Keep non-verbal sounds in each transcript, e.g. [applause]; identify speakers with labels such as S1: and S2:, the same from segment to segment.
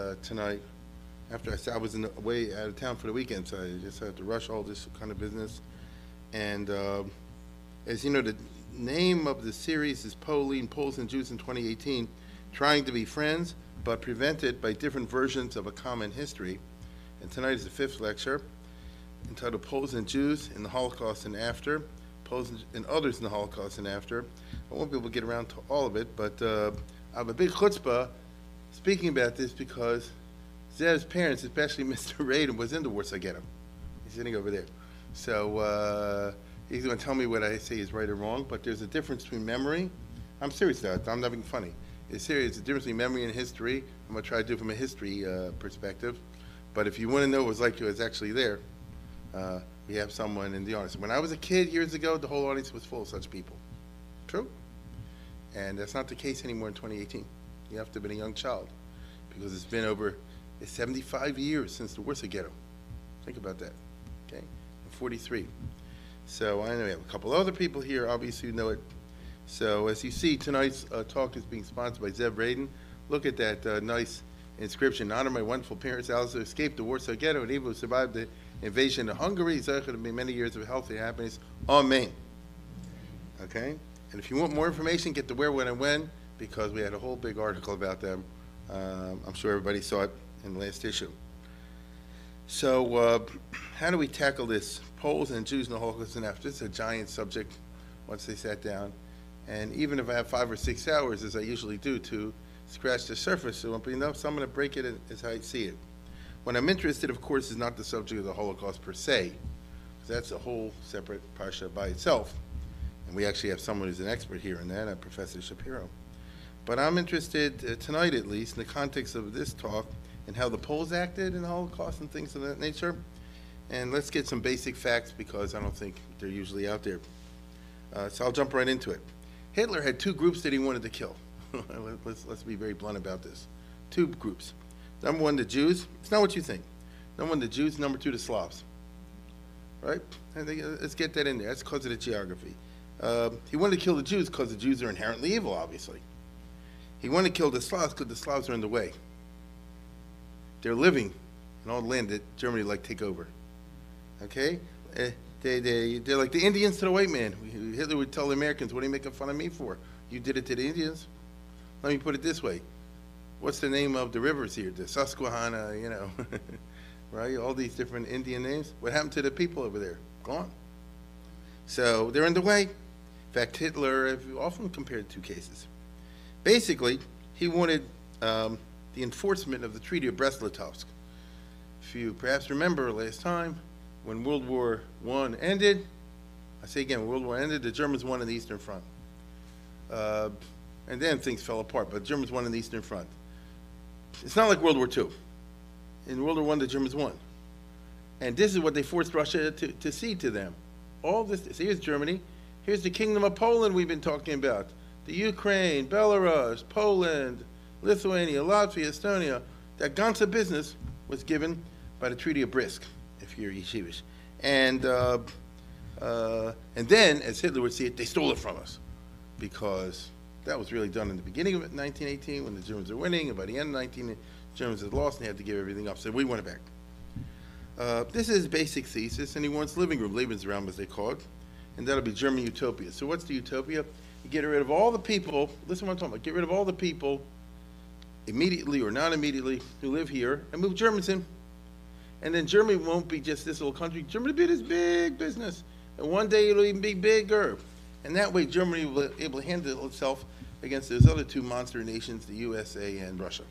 S1: Uh, tonight, after I said I was in the, away out of town for the weekend, so I just had to rush all this kind of business. And uh, as you know, the name of the series is Polin, Poles and Jews in 2018, trying to be friends, but prevented by different versions of a common history. And tonight is the fifth lecture, entitled Poles and Jews in the Holocaust and After, Poles and others in the Holocaust and After. I won't be able to get around to all of it, but uh, I have a big chutzpah speaking about this because Zev's parents, especially [laughs] Mr. Radin, was in the Warsaw Ghetto. He's sitting over there. So uh, he's going to tell me what I say is right or wrong, but there's a difference between memory. I'm serious though, I'm not being funny. It's serious. The difference between memory and history. I'm going to try to do it from a history uh, perspective. But if you want to know what it was like, it was actually there. Uh, we have someone in the audience. When I was a kid years ago, the whole audience was full of such people. True? And that's not the case anymore in 2018. You have to have been a young child because it's been over it's 75 years since the Warsaw Ghetto. Think about that. Okay, in 43. So I know we have a couple other people here, obviously, who know it. So as you see, tonight's uh, talk is being sponsored by Zev Radin. Look at that uh, nice inscription. Honor my wonderful parents, Alice, who escaped the Warsaw Ghetto and able to survive the invasion of Hungary. Zecher to be many years of health and happiness. Amen. Okay? And if you want more information, get the where, when, and when, because we had a whole big article about them. Um, I'm sure everybody saw it in the last issue. So, uh, how do we tackle this? Poles and Jews in the Holocaust and after. It's a giant subject once they sat down. And even if I have five or six hours, as I usually do, to scratch the surface, it won't be enough, so I'm going to break it as I see it. What I'm interested, of course, is not the subject of the Holocaust per se, that's a whole separate parsha by itself. And we actually have someone who's an expert here in that, uh, Professor Shapiro. But I'm interested, uh, tonight at least, in the context of this talk, and how the Poles acted in the Holocaust and things of that nature. And let's get some basic facts because I don't think they're usually out there. Uh, so I'll jump right into it. Hitler had two groups that he wanted to kill. [laughs] let's, let's be very blunt about this. Two groups. Number one, the Jews. It's not what you think. Number one, the Jews. Number two, the Slavs. Right? Uh, let's get that in there. That's because of the geography. Uh, he wanted to kill the Jews because the Jews are inherently evil, obviously. He wanted to kill the Slavs because the Slavs are in the way. They're living in all the land that Germany like take over. Okay? Uh, they, they, they're like the Indians to the white man. Hitler would tell the Americans, what are you making fun of me for? You did it to the Indians? Let me put it this way. What's the name of the rivers here? The Susquehanna, you know, [laughs] right? All these different Indian names. What happened to the people over there? Gone. So they're in the way. In fact, Hitler often compared two cases. Basically, he wanted um, the enforcement of the Treaty of Brest-Litovsk. If you perhaps remember last time, when World War I ended, I say again, World War ended, the Germans won in the Eastern Front. Uh, and then things fell apart, but the Germans won in the Eastern Front. It's not like World War II. In World War I, the Germans won. And this is what they forced Russia to, to cede to them. All this, so here's Germany. Here's the Kingdom of Poland we've been talking about. The Ukraine, Belarus, Poland, Lithuania, Latvia, Estonia, that Gansa business was given by the Treaty of Brisk, if you're yeshivish. And, uh, uh, and then, as Hitler would see it, they stole it from us because that was really done in the beginning of 1918 when the Germans were winning, and by the end of 19, the Germans had lost and they had to give everything up. So we want it back. Uh, this is basic thesis, and he wants living room, Lebensraum, as they call it, and that'll be German utopia. So what's the utopia? Get rid of all the people, listen what I'm talking about, get rid of all the people immediately or not immediately who live here and move Germans in. And then Germany won't be just this little country. Germany will be this big business. And one day it'll even be bigger. And that way Germany will be able to handle itself against those other two monster nations, the USA and Russia.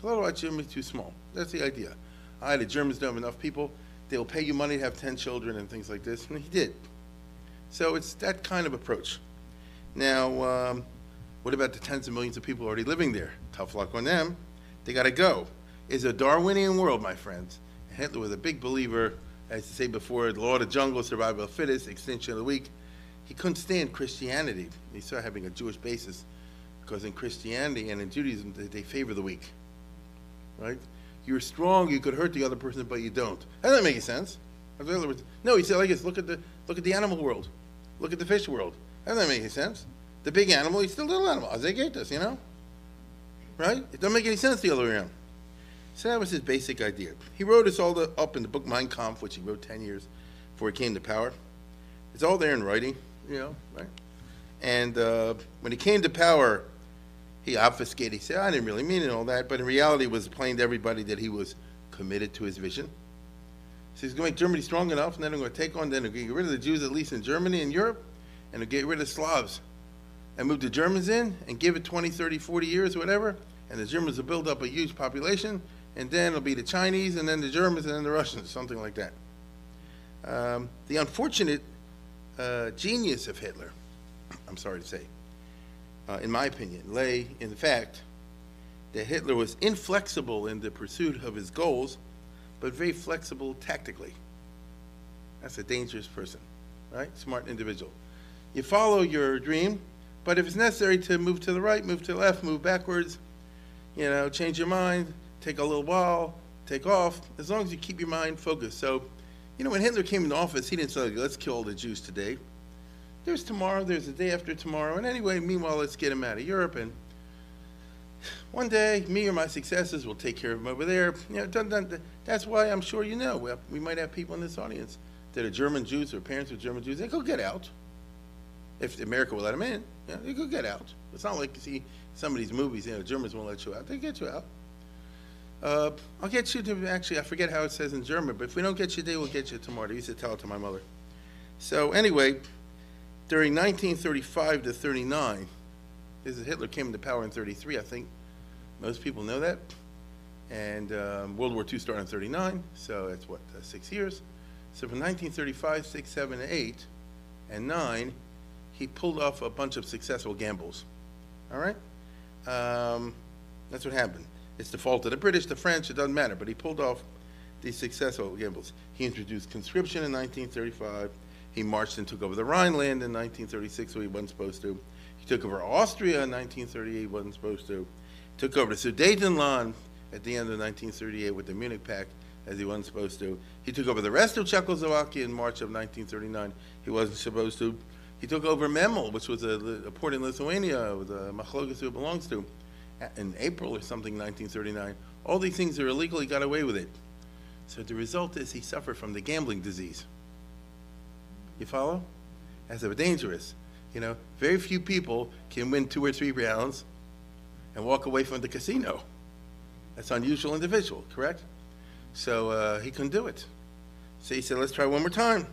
S1: So otherwise Germany's too small. That's the idea. I, the Germans don't have enough people. They'll pay you money to have 10 children and things like this. And he did. So it's that kind of approach. Now, um, what about the tens of millions of people already living there? Tough luck on them. They got to go. It's a Darwinian world, my friends. Hitler was a big believer, as I say before, the law of the jungle, survival of the fittest, extinction of the weak. He couldn't stand Christianity. He started having a Jewish basis because in Christianity and in Judaism, they, they favor the weak. Right? You're strong, you could hurt the other person, but you don't. That doesn't make any sense. No, he said like this, look at the look at the animal world. Look at the fish world. That doesn't make any sense. The big animal, he's still a little animal. This, you know? Right? It doesn't make any sense the other way around. So that was his basic idea. He wrote this all the, up in the book Mein Kampf, which he wrote 10 years before he came to power. It's all there in writing, you know, right? And uh, when he came to power, he obfuscated. He said, I didn't really mean it all that, but in reality, it was plain to everybody that he was committed to his vision. So he's going to make Germany strong enough, and then I'm going to take on, then get rid of the Jews, at least in Germany and Europe, and to get rid of Slavs and move the Germans in and give it 20, 30, 40 years, whatever, and the Germans will build up a huge population, and then it'll be the Chinese, and then the Germans, and then the Russians, something like that. Um, the unfortunate uh, genius of Hitler, I'm sorry to say, uh, in my opinion, lay in the fact that Hitler was inflexible in the pursuit of his goals, but very flexible tactically. That's a dangerous person, right? Smart individual. You follow your dream, but if it's necessary to move to the right, move to the left, move backwards, you know, change your mind, take a little while, take off, as long as you keep your mind focused. So, you know, when Hitler came into office, he didn't say, let's kill all the Jews today. There's tomorrow, there's the day after tomorrow, and anyway, meanwhile, let's get them out of Europe. And one day, me or my successors will take care of them over there. You know, dun, dun, dun. that's why I'm sure you know. We, have, we might have people in this audience that are German Jews or parents of German Jews. They go get out if America will let them in. You could get out. It's not like you see some of these movies, you know, Germans won't let you out. They get you out. Uh, I'll get you to, actually, I forget how it says in German, but if we don't get you today, we'll get you tomorrow. I used to tell it to my mother. So anyway, during 1935 to 39, this is Hitler came into power in 33, I think. Most people know that. And um, World War II started in 39, so that's what, uh, six years. So from 1935, 6, 7, 8, and 9, he pulled off a bunch of successful gambles. All right? Um, that's what happened. It's the fault of the British, the French, it doesn't matter, but he pulled off these successful gambles. He introduced conscription in 1935. He marched and took over the Rhineland in 1936, so he wasn't supposed to. He took over Austria in 1938, wasn't supposed to. He took over the Sudetenland at the end of 1938 with the Munich Pact, as he wasn't supposed to. He took over the rest of Czechoslovakia in March of 1939. He wasn't supposed to. He took over Memel, which was a, a port in Lithuania, the Machlokas who belongs to, in April or something, 1939. All these things are illegal. He got away with it. So the result is he suffered from the gambling disease. You follow? That's dangerous. You know, very few people can win two or three rounds and walk away from the casino. That's an unusual individual, correct? So uh, he couldn't do it. So he said, let's try one more time.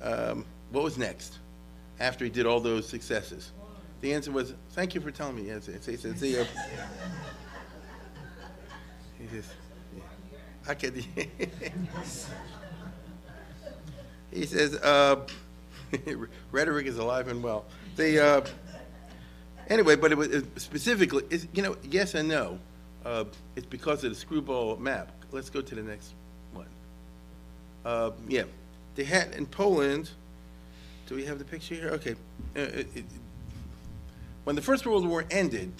S1: Um, what was next? After he did all those successes? The answer was, thank you for telling me. Yes, you. He says, I could. [laughs] he says, uh, [laughs] rhetoric is alive and well. The, uh, anyway, but it was specifically, you know, yes and no. Uh, it's because of the screwball map. Let's go to the next one. Uh, yeah, they had in Poland do we have the picture here? Okay. Uh, it, it, when the First World War ended,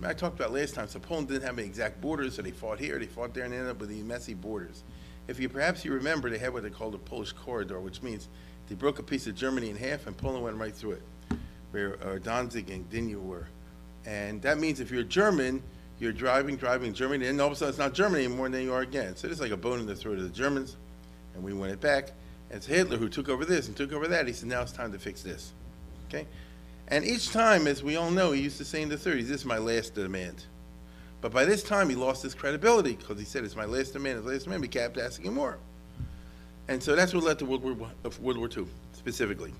S1: I, talked about last time, so Poland didn't have any exact borders, so they fought here, they fought there, and ended up with these messy borders. If you perhaps you remember, they had what they called the Polish corridor, which means they broke a piece of Germany in half, and Poland went right through it, where uh, Danzig and Gdynia were. And that means if you're German, you're driving, driving Germany, and all of a sudden it's not Germany anymore, and then you are again. So it's like a bone in the throat of the Germans, and we went it back. It's Hitler who took over this and took over that. He said, now it's time to fix this. Okay? And each time, as we all know, he used to say in the 30s, this is my last demand. But by this time, he lost his credibility because he said, it's my last demand, it's my last demand. We kept asking more. And so that's what led to World War, uh, World War II, specifically.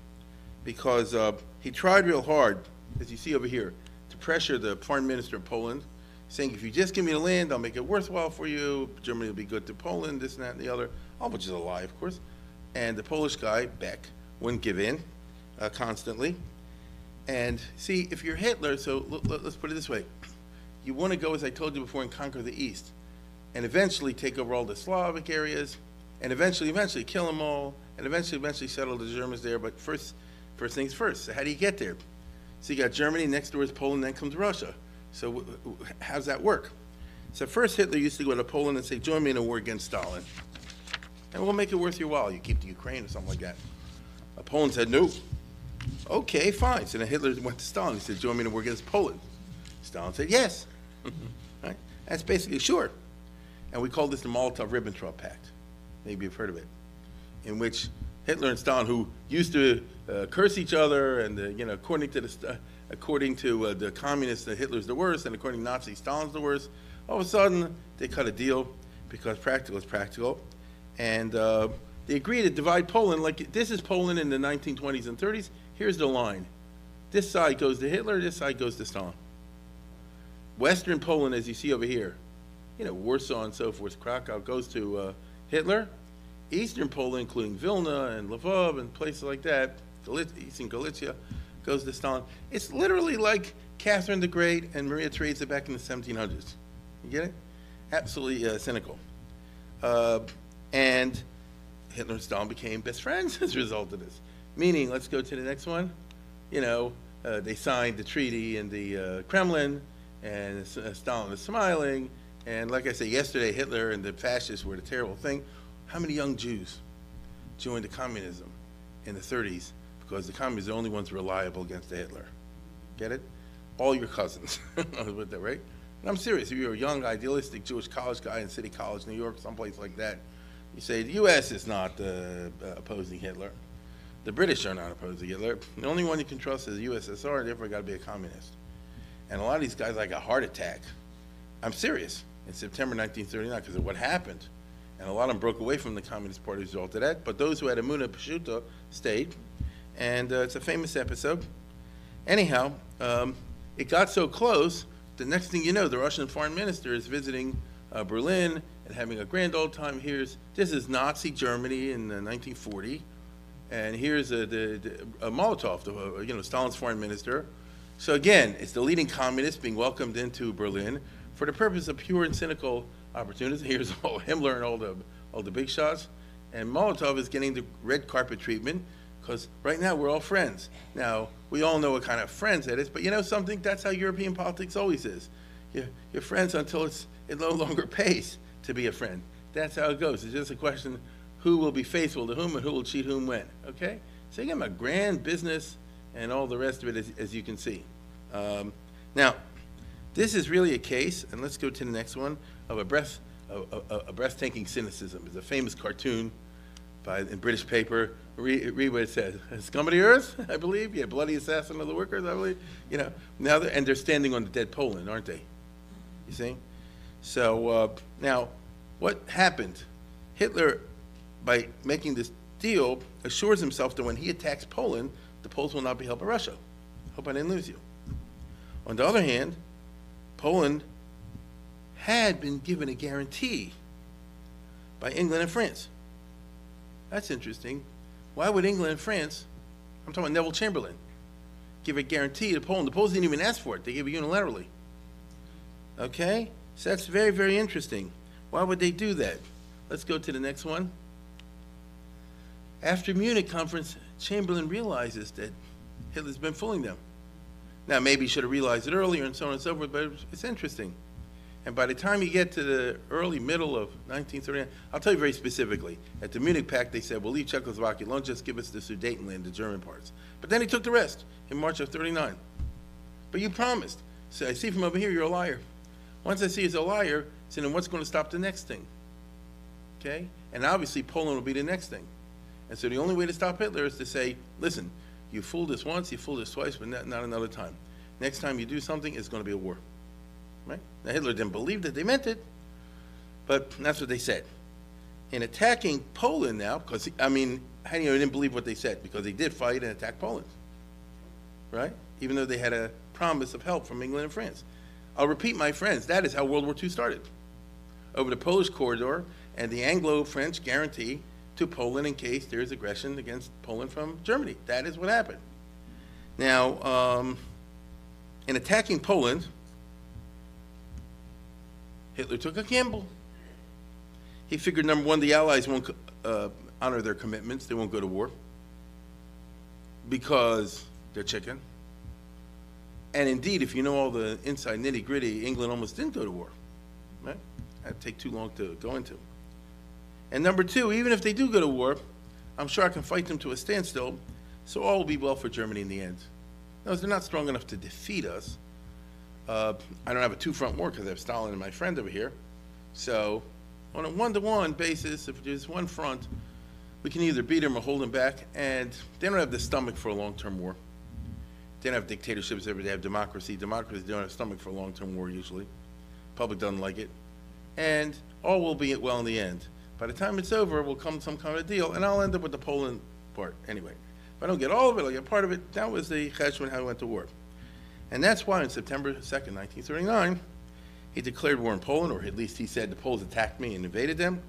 S1: Because uh, he tried real hard, as you see over here, to pressure the foreign minister of Poland, saying, if you just give me the land, I'll make it worthwhile for you. Germany will be good to Poland, this and that and the other. All which is a lie, of course and the Polish guy, Beck, wouldn't give in uh, constantly. And see, if you're Hitler, so let's put it this way you want to go, as I told you before, and conquer the East, and eventually take over all the Slavic areas, and eventually, eventually kill them all, and eventually, eventually settle the Germans there. But first, first things first. So how do you get there? So you got Germany, next door is Poland, then comes Russia. So how does that work? So first Hitler used to go to Poland and say, join me in a war against Stalin. And we'll make it worth your while. You keep the Ukraine or something like that. Uh, Poland said, no. Okay, fine. So then Hitler went to Stalin. He said, join me in a war against Poland. Stalin said, yes. [laughs] right? That's basically sure. And we call this the Molotov-Ribbentrop Pact. Maybe you've heard of it. In which Hitler and Stalin, who used to uh, curse each other, and uh, you know, according to the uh, according to uh, the communists, Hitler's the worst, and according to Nazis, Stalin's the worst. All of a sudden, they cut a deal because practical is practical, and uh, they agree to divide Poland. Like this is Poland in the 1920s and 30s. Here's the line: this side goes to Hitler, this side goes to Stalin. Western Poland, as you see over here, you know, Warsaw and so forth, Krakow goes to uh, Hitler. Eastern Poland, including Vilna and Lvov and places like that, Eastern Galicia, goes to Stalin. It's literally like Catherine the Great and Maria Theresa back in the 1700s. You get it? Absolutely uh, cynical. Uh, and Hitler and Stalin became best friends [laughs] as a result of this. Meaning, let's go to the next one. You know, uh, they signed the treaty in the uh, Kremlin, and uh, Stalin is smiling. And like I said yesterday, Hitler and the fascists were the terrible thing. How many young Jews joined the communism in the 30s because the communists are the only ones reliable against the Hitler? Get it? All your cousins. [laughs] that, right? And I'm serious. If you're a young, idealistic Jewish college guy in City College, New York, someplace like that, you say the U.S. is not uh, opposing Hitler. The British are not opposing Hitler. The only one you can trust is the USSR, therefore got to be a communist. And a lot of these guys like a heart attack. I'm serious. In September 1939, because of what happened and a lot of them broke away from the Communist Party as a result of that. But those who had Emuna Pshuta stayed, and uh, it's a famous episode. Anyhow, um, it got so close. The next thing you know, the Russian foreign minister is visiting uh, Berlin and having a grand old time. Here's this is Nazi Germany in uh, 1940, and here's a, the, the, a Molotov, the, uh, you know, Stalin's foreign minister. So again, it's the leading communist being welcomed into Berlin for the purpose of pure and cynical opportunism. [laughs] Here's all Himmler and all the all the big shots, and Molotov is getting the red carpet treatment because right now we're all friends. Now we all know what kind of friends that is, but you know something? That's how European politics always is. You're, you're friends until it's it no longer [laughs] pays to be a friend. That's how it goes. It's just a question who will be faithful to whom and who will cheat whom when. Okay? So you got a grand business and all the rest of it, as, as you can see. Um, now, this is really a case, and let's go to the next one, of a, breath, a, a, a breathtaking cynicism. It's a famous cartoon by in British paper. Read, read what it says. [laughs] Scum of the earth, [laughs] I believe. Yeah, bloody assassin of the workers, I believe. You know, now they're, and they're standing on the dead Poland, aren't they? You see? So uh, now, what happened? Hitler, by making this deal, assures himself that when he attacks Poland, the Poles will not be helped by Russia. Hope I didn't lose you. On the other hand, Poland had been given a guarantee by England and France. That's interesting. Why would England and France, I'm talking about Neville Chamberlain, give a guarantee to Poland? The Poles didn't even ask for it, they gave it unilaterally. Okay? So that's very, very interesting. Why would they do that? Let's go to the next one. After Munich conference, Chamberlain realizes that Hitler's been fooling them. Now, maybe he should have realized it earlier and so on and so forth, but it's interesting. And by the time you get to the early middle of 1939, I'll tell you very specifically. At the Munich Pact, they said, we'll leave Czechoslovakia alone, just give us the Sudetenland, the German parts. But then he took the rest in March of 39. But you promised. So I see from over here, you're a liar. Once I see he's a liar, so then what's going to stop the next thing? Okay? And obviously, Poland will be the next thing. And so the only way to stop Hitler is to say, listen, you fooled us once, you fooled us twice, but not, not another time. Next time you do something, it's going to be a war. Right? Now, Hitler didn't believe that they meant it, but that's what they said. In attacking Poland now, because, I mean, he didn't believe what they said? Because they did fight and attack Poland, right? Even though they had a promise of help from England and France. I'll repeat, my friends, that is how World War II started. Over the Polish corridor and the Anglo-French guarantee to Poland in case there is aggression against Poland from Germany. That is what happened. Now, um, in attacking Poland, Hitler took a gamble. He figured, number one, the Allies won't uh, honor their commitments. They won't go to war because they're chicken. And indeed, if you know all the inside nitty gritty, England almost didn't go to war. Right? That'd take too long to go into. And number two, even if they do go to war, I'm sure I can fight them to a standstill, so all will be well for Germany in the end. No, they're not strong enough to defeat us. Uh, I don't have a two-front war because I have Stalin and my friend over here. So on a one-to-one basis, if there's one front, we can either beat them or hold them back, and they don't have the stomach for a long-term war. They don't have dictatorships, they have democracy. Democracy don't have stomach for long-term war usually. Public doesn't like it. And all will be well in the end. By the time it's over, we'll come to some kind of deal, and I'll end up with the Poland part anyway. If I don't get all of it, I'll get part of it. That was the cheshbon how we went to war. And that's why on September 2nd, 1939, he declared war on Poland, or at least he said the Poles attacked me and invaded them.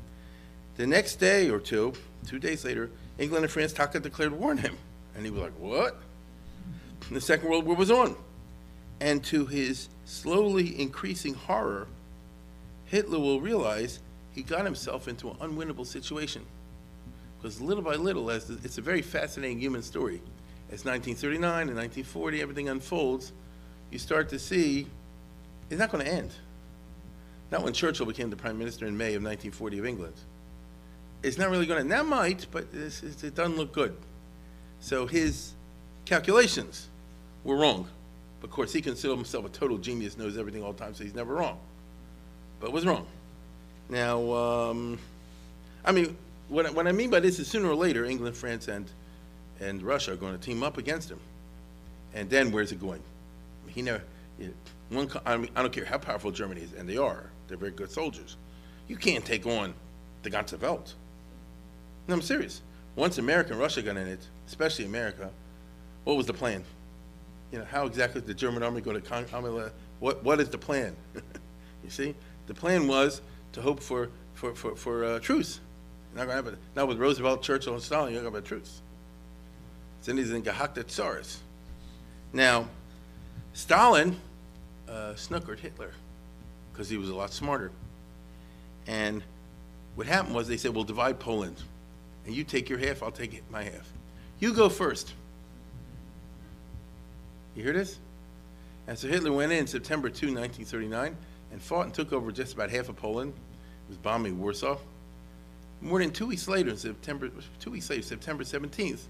S1: The next day or two, two days later, England and France Taka declared war on him. And he was like, what? The Second World War was on. And to his slowly increasing horror, Hitler will realize he got himself into an unwinnable situation. Because little by little, as the, it's a very fascinating human story, as 1939 and 1940, everything unfolds, you start to see it's not going to end. Not when Churchill became the prime minister in May of 1940 of England. It's not really going to, that might, but it doesn't look good. So his calculations were wrong. Of course, he considered himself a total genius, knows everything all the time, so he's never wrong. But was wrong. Now, um, I mean, what, what I mean by this is sooner or later, England, France, and, and Russia are going to team up against him. And then where's it going? He never, one, I, mean, I don't care how powerful Germany is, and they are. They're very good soldiers. You can't take on the ganze Welt. No, I'm serious. Once America and Russia got in it, especially America, what was the plan? You know, how exactly is the German army going to conquer? What, what is the plan? [laughs] you see? The plan was to hope for, for, for, for uh, truce. Not, gonna have a, not with Roosevelt, Churchill, and Stalin, you're going to have a truce. He's in gehackte Tsars. Now, Stalin uh, snookered Hitler because he was a lot smarter. And what happened was they said, we'll divide Poland. And you take your half, I'll take my half. You go first. You hear this? And so Hitler went in September 2, 1939, and fought and took over just about half of Poland. He was bombing Warsaw. More than two weeks later, in September, two weeks later, September 17th,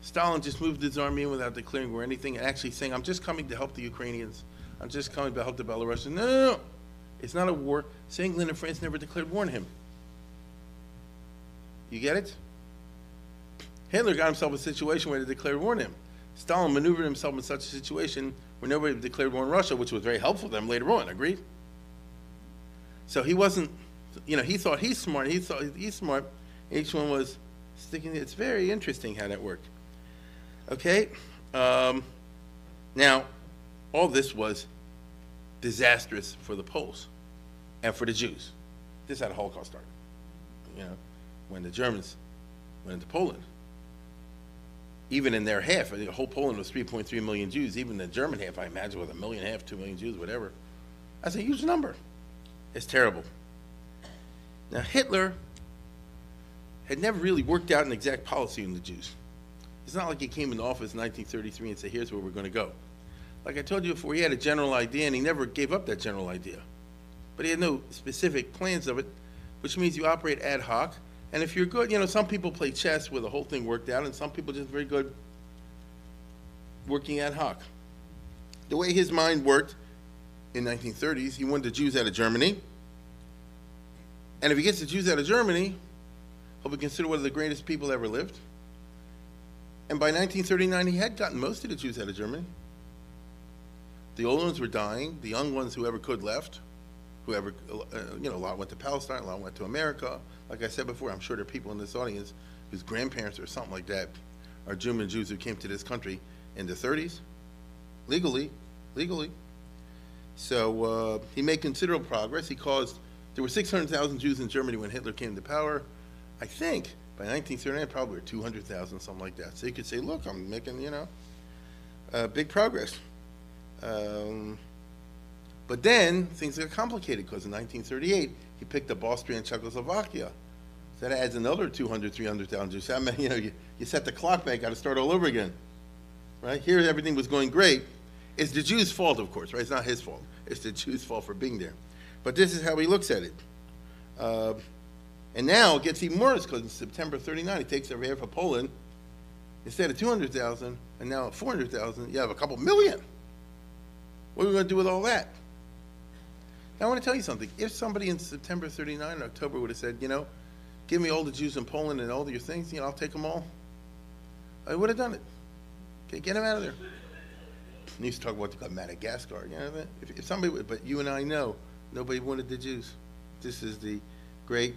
S1: Stalin just moved his army in without declaring war anything, and actually saying, I'm just coming to help the Ukrainians. I'm just coming to help the Belarusians. No, no, no. It's not a war. England and France never declared war on him. You get it? Hitler got himself a situation where they declared war on him. Stalin maneuvered himself in such a situation where nobody declared war on Russia, which was very helpful to them later on. Agreed? So he wasn't, you know, he thought he's smart. He thought he's smart. Each one was sticking. It's very interesting how that worked. Okay? Um, now, all this was disastrous for the Poles and for the Jews. This had a Holocaust started. You know, when the Germans went into Poland, even in their half, I whole Poland was 3.3 million Jews. Even the German half, I imagine, was a million and a half, two million Jews, whatever. That's a huge number. It's terrible. Now, Hitler had never really worked out an exact policy on the Jews. It's not like he came into office in 1933 and said, here's where we're going to go. Like I told you before, he had a general idea and he never gave up that general idea. But he had no specific plans of it, which means you operate ad hoc. And if you're good, you know, some people play chess where the whole thing worked out, and some people just very good working ad hoc. The way his mind worked in 1930s, he wanted the Jews out of Germany. And if he gets the Jews out of Germany, he'll be considered one of the greatest people ever lived. And by 1939, he had gotten most of the Jews out of Germany. The old ones were dying. The young ones, whoever could, left. Whoever, uh, you know, a lot went to Palestine, a lot went to America. Like I said before, I'm sure there are people in this audience whose grandparents or something like that are German Jews who came to this country in the 30s, legally, legally. So uh, he made considerable progress. He caused, there were 600,000 Jews in Germany when Hitler came to power. I think by 1939, probably 200,000, something like that. So you could say, look, I'm making, you know, uh, big progress. Um, But then things got complicated because in 1938 he picked up Austria and Czechoslovakia. So that adds another 200, 300,000 Jews. I mean, you know, you, you set the clock back, got to start all over again. Right? Here everything was going great. It's the Jews' fault, of course, right? It's not his fault. It's the Jews' fault for being there. But this is how he looks at it. Uh, and now it gets even worse because in September 39, he takes over half of Poland. Instead of 200,000 and now 400,000, you have a couple million. What are we going to do with all that? Now, I want to tell you something. If somebody in September 39 or October would have said, you know, give me all the Jews in Poland and all your things, you know, I'll take them all, I would have done it. Okay, get them out of there. He used to talk about the Madagascar. You know, if, if somebody would, but you and I know nobody wanted the Jews. This is the great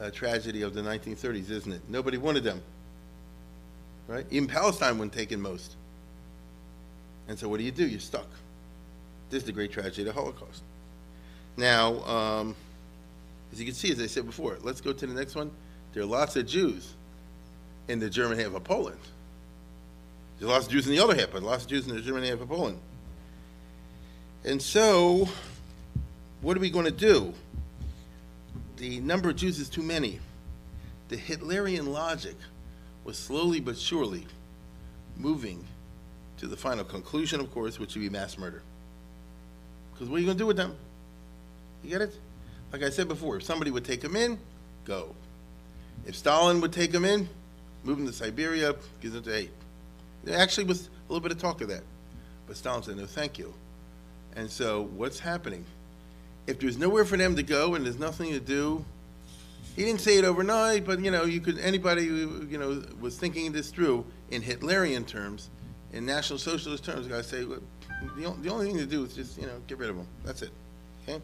S1: uh, tragedy of the 1930s, isn't it? Nobody wanted them. Right? Even Palestine wasn't taken most. And so what do you do? You're stuck. This is the great tragedy of the Holocaust. Now, um, as you can see, as I said before, let's go to the next one. There are lots of Jews in the German half of Poland. There's lots of Jews in the other half, but lots of Jews in the German half of Poland. And so, what are we going to do? The number of Jews is too many. The Hitlerian logic was slowly but surely moving to the final conclusion, of course, which would be mass murder. Because what are you going to do with them? You get it? Like I said before, if somebody would take them in, go. If Stalin would take them in, move them to Siberia, give them to eight. There actually was a little bit of talk of that. But Stalin said, no, thank you. And so what's happening? If there's nowhere for them to go and there's nothing to do, he didn't say it overnight, but you know, you could anybody who you know was thinking this through in Hitlerian terms, in National Socialist terms, got to say well, the, the only thing to do is just you know get rid of them. That's it. Okay.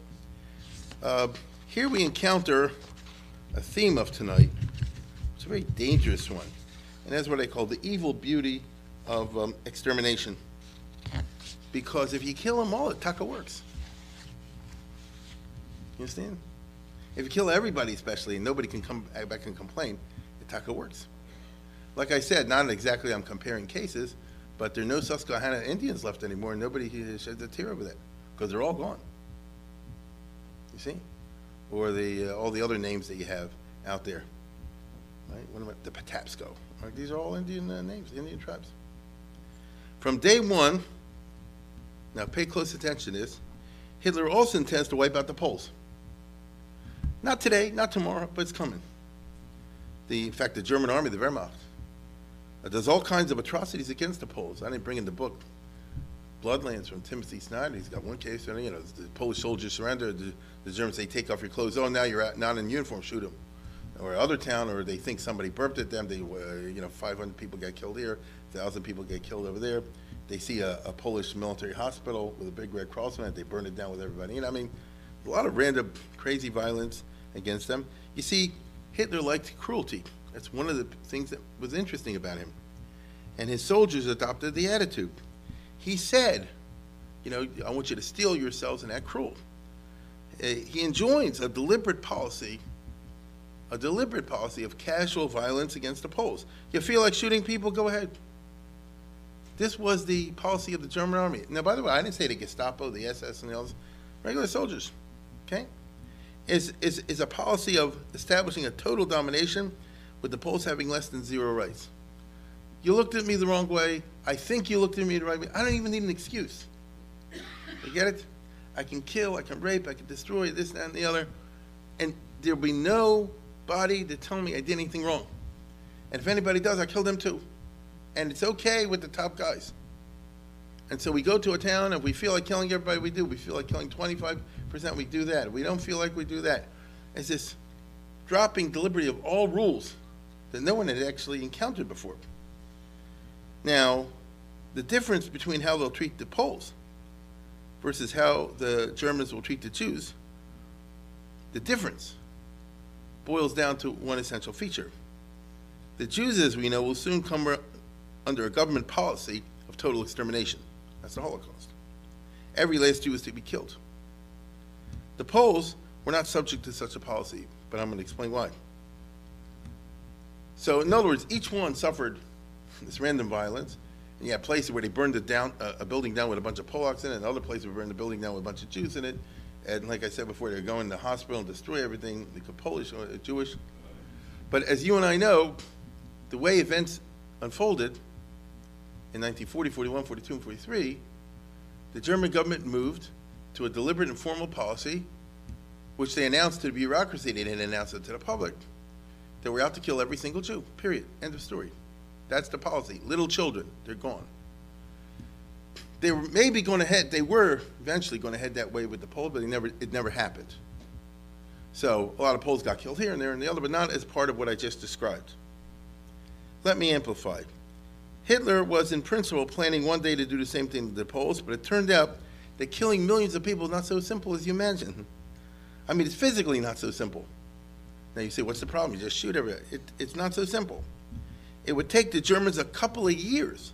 S1: Uh, here we encounter a theme of tonight. It's a very dangerous one, and that's what I call the evil beauty of um, extermination. Because if you kill them all, it taka works. You understand? If you kill everybody, especially, and nobody can come back and complain, it taka works. Like I said, not exactly I'm comparing cases, but there are no Susquehanna Indians left anymore, and nobody sheds a tear over that because they're all gone. See? Or the uh, all the other names that you have out there. Right? What about the Patapsco? Right? These are all Indian uh, names, Indian tribes. From day one, now pay close attention to this, Hitler also intends to wipe out the Poles. Not today, not tomorrow, but it's coming. The, in fact, the German army, the Wehrmacht, uh, does all kinds of atrocities against the Poles. I didn't bring in the book, Bloodlands from Timothy Snyder. He's got one case, and you know, the Polish soldiers surrender. The, the Germans say, take off your clothes. Oh, now you're out, not in uniform, shoot them. Or other town, or they think somebody burped at them. They, uh, you know, 500 people get killed here, 1,000 people get killed over there. They see a, a, Polish military hospital with a big red cross on it. They burn it down with everybody. And I mean, a lot of random crazy violence against them. You see, Hitler liked cruelty. That's one of the things that was interesting about him. And his soldiers adopted the attitude. He said, you know, I want you to steel yourselves and act cruel. Uh, he enjoins a deliberate policy, a deliberate policy of casual violence against the Poles. You feel like shooting people, go ahead. This was the policy of the German army. Now, by the way, I didn't say the Gestapo, the SS, and the others, regular soldiers, okay? is, is, is a policy of establishing a total domination with the Poles having less than zero rights. You looked at me the wrong way. I think you looked at me the right way. I don't even need an excuse. You get it? I can kill, I can rape, I can destroy this, that, and the other. And there'll be nobody to tell me I did anything wrong. And if anybody does, I kill them too. And it's okay with the top guys. And so we go to a town, and we feel like killing everybody we do. We feel like killing 25 percent we do that. We don't feel like we do that. It's this dropping deliberately of all rules that no one had actually encountered before. Now, the difference between how they'll treat the Poles versus how the Germans will treat the Jews, the difference boils down to one essential feature. The Jews, as we know, will soon come under a government policy of total extermination. That's the Holocaust. Every last Jew is to be killed. The Poles were not subject to such a policy, but I'm going to explain why. So, in other words, each one suffered this random violence, And you have places where they burned it down, uh, a building down with a bunch of Polacks in it, and other places where they burned the building down with a bunch of Jews in it. And like I said before, they're going to the hospital and destroy everything, the Polish or Jewish. But as you and I know, the way events unfolded in 1940, 41, 42, and 43, the German government moved to a deliberate and formal policy, which they announced to the bureaucracy. They didn't announce it to the public. They were out to kill every single Jew, period. End of story. That's the policy. Little children, they're gone. They were maybe going to head, they were eventually going to head that way with the Poles, but it never, it never happened. So a lot of Poles got killed here and there and the other, but not as part of what I just described. Let me amplify. Hitler was in principle planning one day to do the same thing to the Poles, but it turned out that killing millions of people is not so simple as you imagine. I mean, it's physically not so simple. Now you say, what's the problem? You just shoot everybody. It, it's not so simple. It would take the Germans a couple of years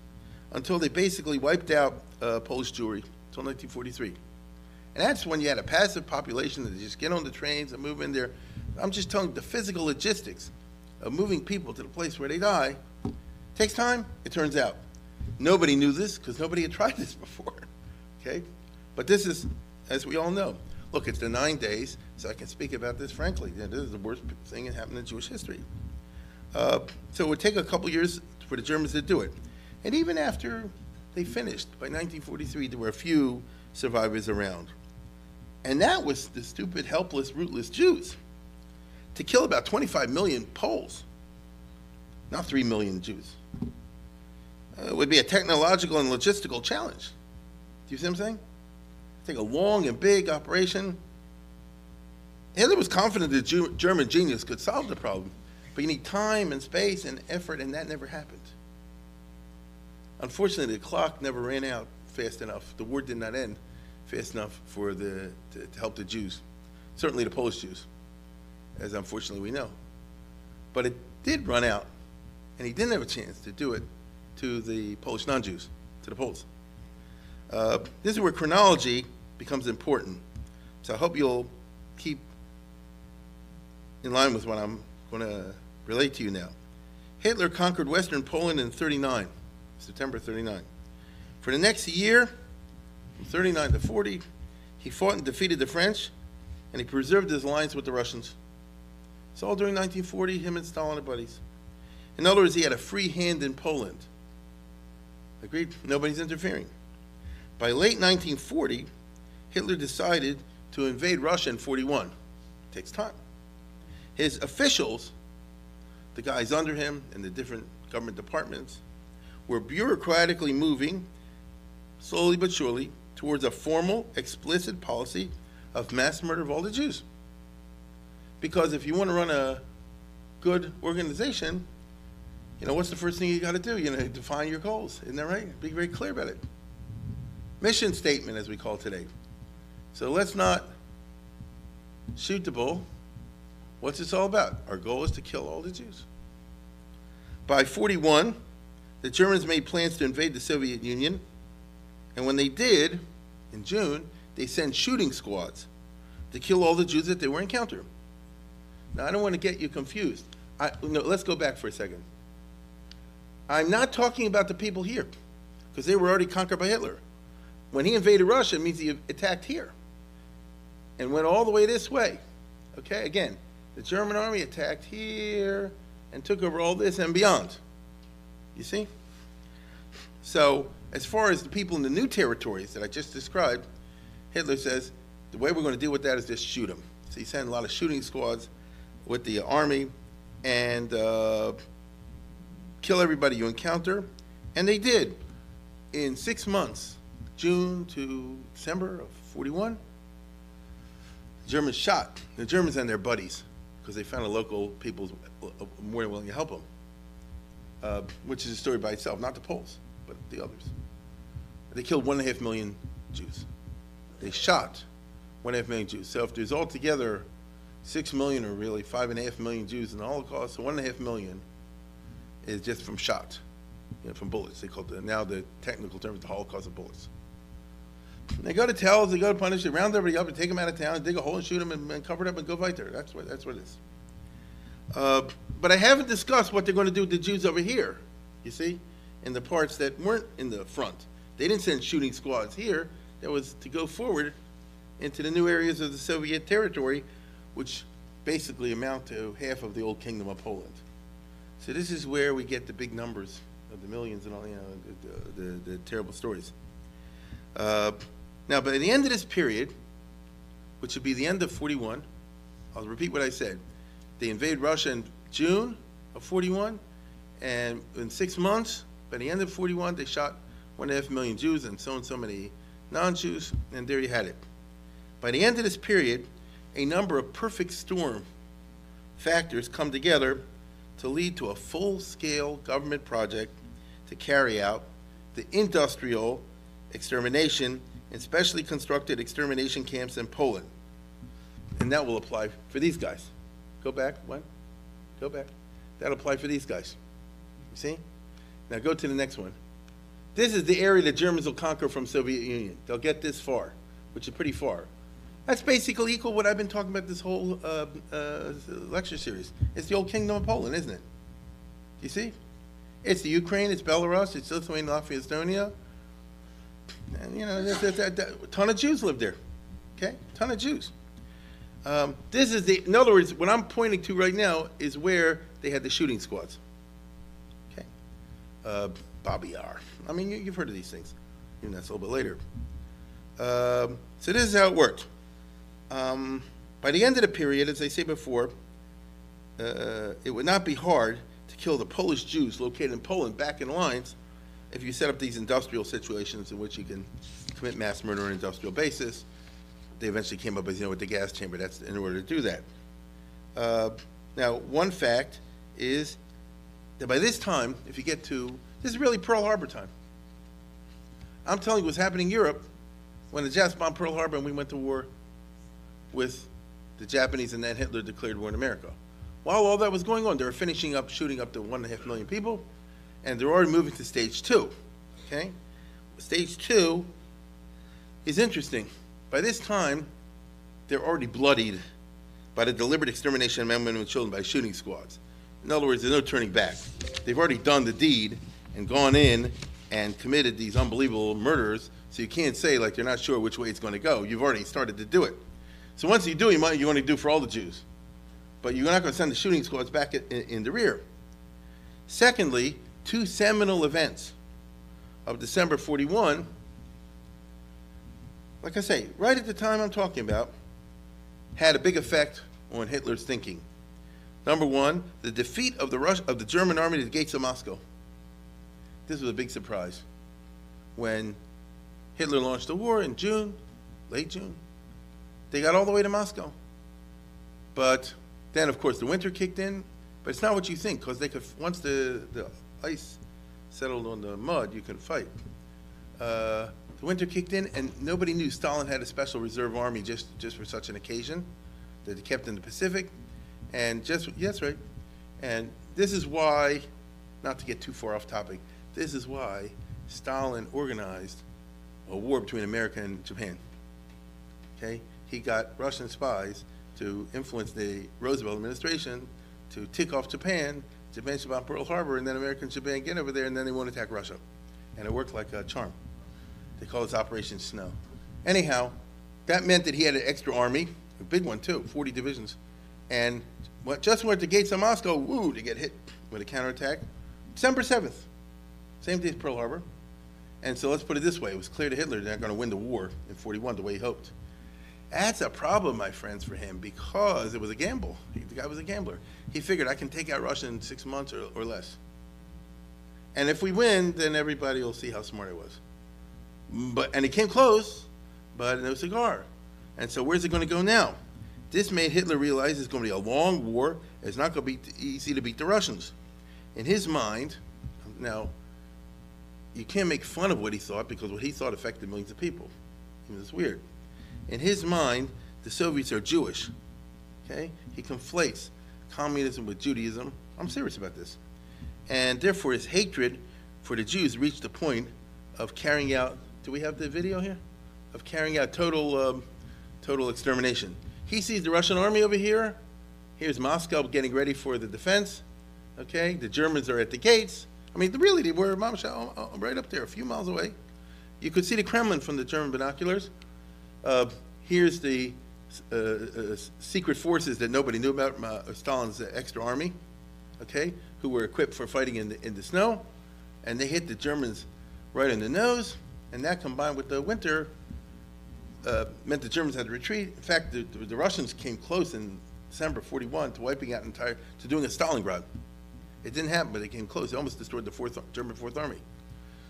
S1: until they basically wiped out uh, Polish Jewry until 1943. And that's when you had a passive population that just get on the trains and move in there. I'm just telling you, the physical logistics of moving people to the place where they die takes time, it turns out. Nobody knew this because nobody had tried this [laughs] before. Okay? But this is, as we all know, look, it's the nine days, so I can speak about this frankly. This is the worst thing that happened in Jewish history. Uh, so it would take a couple years for the Germans to do it. And even after they finished, by 1943, there were a few survivors around. And that was the stupid, helpless, rootless Jews. To kill about 25 million Poles, not 3 million Jews, uh, would be a technological and logistical challenge. Do you see what I'm saying? Take a long and big operation. Hitler was confident that Jew- German genius could solve the problem, but you need time and space and effort, and that never happened. Unfortunately, the clock never ran out fast enough. The war did not end fast enough for the to, to help the Jews, certainly the Polish Jews, as unfortunately we know. But it did run out, and he didn't have a chance to do it to the Polish non-Jews, to the Poles. Uh, this is where chronology becomes important. So I hope you'll keep in line with what I'm going to relate to you now. Hitler conquered Western Poland in 39, September 39. For the next year, from 39 to 40, he fought and defeated the French, and he preserved his alliance with the Russians. It's all during 1940, him and Stalin are buddies. In other words, he had a free hand in Poland. Agreed? Nobody's interfering. By late 1940, Hitler decided to invade Russia in 41. It takes time. His officials, the guys under him in the different government departments, were bureaucratically moving, slowly but surely, towards a formal, explicit policy of mass murder of all the Jews. Because if you want to run a good organization, you know, what's the first thing you got to do? You know, define your goals. Isn't that right? Be very clear about it. Mission statement, as we call it today. So let's not shoot the bull. What's this all about? Our goal is to kill all the Jews. By 41, the Germans made plans to invade the Soviet Union, and when they did, in June, they sent shooting squads to kill all the Jews that they were encountering. Now, I don't want to get you confused. I, no, let's go back for a second. I'm not talking about the people here, because they were already conquered by Hitler. When he invaded Russia, it means he attacked here and went all the way this way. Okay, again, the German army attacked here and took over all this and beyond. You see? So, as far as the people in the new territories that I just described, Hitler says the way we're going to deal with that is just shoot them. So he sent a lot of shooting squads with the army and uh, kill everybody you encounter. And they did. In six months, June to December of 41, the Germans shot the Germans and their buddies because they found a local people more than willing to help them, uh, which is a story by itself, not the Poles, but the others. They killed one and a half million Jews. They shot one and a half million Jews. So if there's altogether six million or really five and a half million Jews in the Holocaust, so one and a half million is just from shot, you know, from bullets. They call it the, now the technical term is the Holocaust of bullets. They go to towels, they go to punish, they round everybody up and take them out of town, and dig a hole and shoot them and, and cover it up and go fight there. That's what that's what it is. Uh, but I haven't discussed what they're going to do with the Jews over here. You see, in the parts that weren't in the front. They didn't send shooting squads here. That was to go forward into the new areas of the Soviet territory, which basically amount to half of the old Kingdom of Poland. So this is where we get the big numbers of the millions and all, you know, the, the, the terrible stories. Uh, now, by the end of this period, which would be the end of 41, I'll repeat what I said. They invade Russia in June of 41, and in six months, by the end of 41, they shot one and a half million Jews and so and so many non-Jews, and there you had it. By the end of this period, a number of perfect storm factors come together to lead to a full-scale government project to carry out the industrial extermination in specially constructed extermination camps in Poland. And that will apply for these guys. Go back, one, go back. That'll apply for these guys. You see? Now go to the next one. This is the area the Germans will conquer from Soviet Union. They'll get this far, which is pretty far. That's basically equal what I've been talking about this whole uh, uh, lecture series. It's the old Kingdom of Poland, isn't it? You see? It's the Ukraine, it's Belarus, it's Lithuania, Latvia, Estonia. And, you know, a ton of Jews live there. Okay? Ton of Jews. Um, this is the, in other words, what I'm pointing to right now is where they had the shooting squads. Okay? Uh, Babi Yar. I mean, you, have heard of these things. Even that's a little bit later. Um, so this is how it worked. Um, by the end of the period, as I say before, uh, it would not be hard to kill the Polish Jews located in Poland back in lines if you set up these industrial situations in which you can commit mass murder on an industrial basis. They eventually came up, as you know, with the gas chamber. That's in order to do that. Uh, now, one fact is that by this time, if you get to, this is really Pearl Harbor time. I'm telling you what's happening in Europe when the Japs bombed Pearl Harbor and we went to war with the Japanese and then Hitler declared war in America. While all that was going on, they were finishing up shooting up to one and a half million people, and they're already moving to stage two. Okay? Stage two is interesting. By this time, they're already bloodied by the deliberate extermination of men, women, and children by shooting squads. In other words, there's no turning back. They've already done the deed and gone in and committed these unbelievable murders, so you can't say, like, they're not sure which way it's going to go. You've already started to do it. So once you do, you might you want to do for all the Jews, but you're not going to send the shooting squads back in, in the rear. Secondly, two seminal events of December 41. Like I say, right at the time I'm talking about, had a big effect on Hitler's thinking. Number one, the defeat of the Rus- of the German army at the gates of Moscow. This was a big surprise when Hitler launched the war in June, late June, they got all the way to Moscow. But then, of course, the winter kicked in. But it's not what you think, because they could once the, the ice settled on the mud, you could fight. Uh, the winter kicked in, and nobody knew Stalin had a special reserve army just, just for such an occasion that he kept in the Pacific. And just, yes, right. And this is why, not to get too far off topic, this is why Stalin organized a war between America and Japan. Okay? he got Russian spies to influence the Roosevelt administration to tick off Japan. Japan bomb Pearl Harbor, and then Americans should get over there, and then they won't attack Russia. And it worked like a charm. They call this Operation Snow. Anyhow, that meant that he had an extra army, a big one too, 40 divisions, and what just went to gates of Moscow, woo, to get hit with a counterattack. December 7th, same day as Pearl Harbor. And so let's put it this way, it was clear to Hitler they're not going to win the war in 41 the way he hoped. That's a problem, my friends, for him because it was a gamble. He, the guy was a gambler. He figured I can take out Russia in six months or, or less. And if we win, then everybody will see how smart I was. But and he came close, but no cigar. And so where's it going to go now? This made Hitler realize it's going to be a long war. It's not going to be easy to beat the Russians. In his mind, now, you can't make fun of what he thought because what he thought affected millions of people. It's weird. In his mind, the Soviets are Jewish. Okay? He conflates communism with Judaism. I'm serious about this. And therefore, his hatred for the Jews reached the point of carrying out. Do we have the video here? Of carrying out total, um, total extermination. He sees the Russian army over here. Here's Moscow getting ready for the defense. Okay, the Germans are at the gates. I mean, really, they were right up there, a few miles away. You could see the Kremlin from the German binoculars. Uh, here's the uh, uh, secret forces that nobody knew about, uh, Stalin's extra army, okay, who were equipped for fighting in the, in the snow, and they hit the Germans right in the nose, and that combined with the winter uh, meant the Germans had to retreat. In fact, the, the, Russians came close in December 41 to wiping out entire, to doing a Stalingrad. It didn't happen, but they came close. They almost destroyed the fourth, German Fourth Army.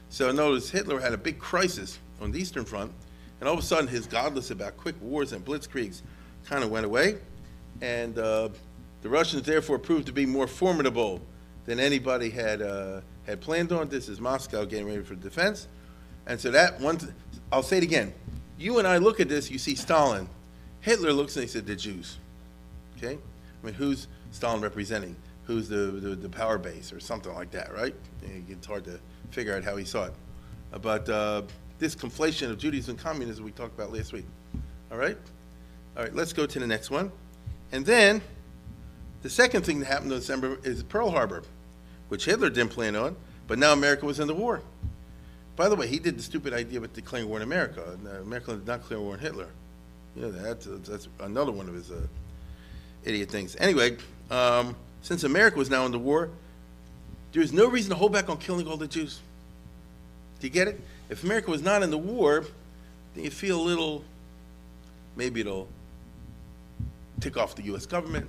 S1: So notice Hitler had a big crisis on the Eastern Front, and all of a sudden his godless about quick wars and blitzkriegs kind of went away, and uh, the Russians therefore proved to be more formidable than anybody had uh, had planned on. This is Moscow getting ready for defense, and so that one. I'll say it again. You and I look at this, you see Stalin. Hitler looks and he said the Jews. Okay, I mean who's Stalin representing? Who's the, the, the power base or something like that, right? It's hard to figure out how he saw it. But uh, this conflation of Judaism and communism we talked about last week. All right? All right, let's go to the next one. And then the second thing that happened in December is Pearl Harbor, which Hitler didn't plan on, but now America was in the war. By the way, he did the stupid idea of declaring war in America. America did not declare war on Hitler. You know, that's, that's another one of his uh, idiot things. Anyway, um, since America was now in the war, there's no reason to hold back on killing all the Jews. Do you get it? If America was not in the war, then you feel a little, maybe it'll tick off the U.S. government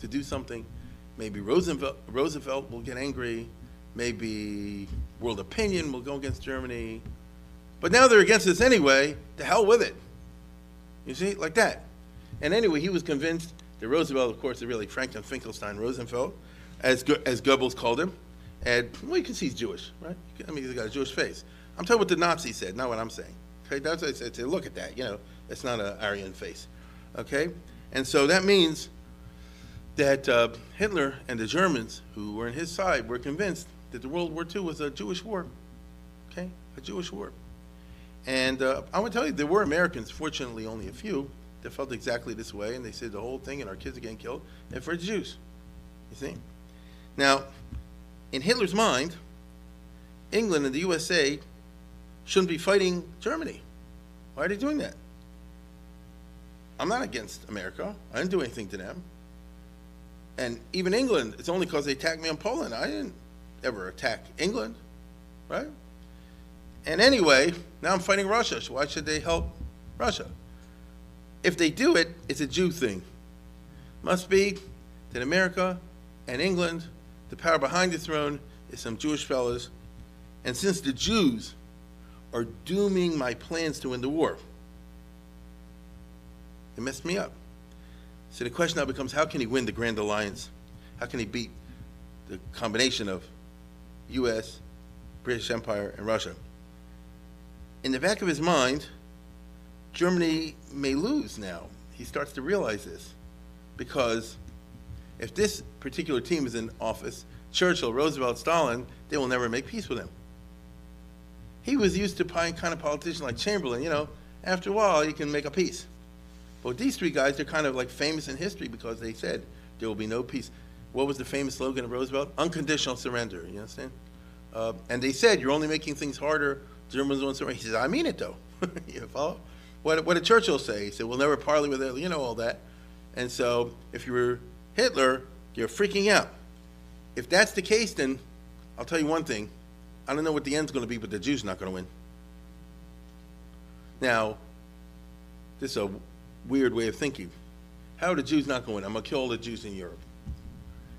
S1: to do something. Maybe Roosevelt, Roosevelt will get angry. Maybe world opinion will go against Germany. But now they're against us anyway. To hell with it. You see, like that. And anyway, he was convinced that Roosevelt, of course, is really Franklin Finkelstein Roosevelt, as, as Goebbels called him. And, well, you can see he's Jewish, right? I mean, he's got a Jewish face. I'm talking what the Nazis said, not what I'm saying. Okay, that's what I said. Look at that. You know, it's not an Aryan face. Okay, and so that means that uh, Hitler and the Germans, who were on his side, were convinced that the World War II was a Jewish war. Okay, a Jewish war. And uh, I want to tell you, there were Americans, fortunately only a few, that felt exactly this way, and they said the whole thing, and our kids are getting killed, and for the Jews. You see? Now, in Hitler's mind, England and the USA shouldn't be fighting Germany. Why are they doing that? I'm not against America. I didn't do anything to them. And even England, it's only because they attacked me in Poland. I didn't ever attack England, right? And anyway, now I'm fighting Russia, so why should they help Russia? If they do it, it's a Jew thing. Must be that America and England, the power behind the throne, is some Jewish fellows. And since the Jews are dooming my plans to win the war, it messed me up. So the question now becomes how can he win the Grand Alliance? How can he beat the combination of U.S., British Empire, and Russia? In the back of his mind, Germany may lose now. He starts to realize this because if this particular team is in office, Churchill, Roosevelt, Stalin, they will never make peace with him. He was used to kind of politician like Chamberlain, you know, after a while you can make a peace. But these three guys, they're kind of like famous in history because they said there will be no peace. What was the famous slogan of Roosevelt? Unconditional surrender, you understand? Uh, and they said, you're only making things harder. Germans won't surrender. He says, I mean it though. [laughs] you follow? What, what did Churchill say? He said, we'll never parley with it, you know all that. And so if you were Hitler, you're freaking out. If that's the case, then I'll tell you one thing. I don't know what the end's going to be, but the Jews not going to win. Now, this is a weird way of thinking. How are the Jews not going to win? I'm going to kill all the Jews in Europe.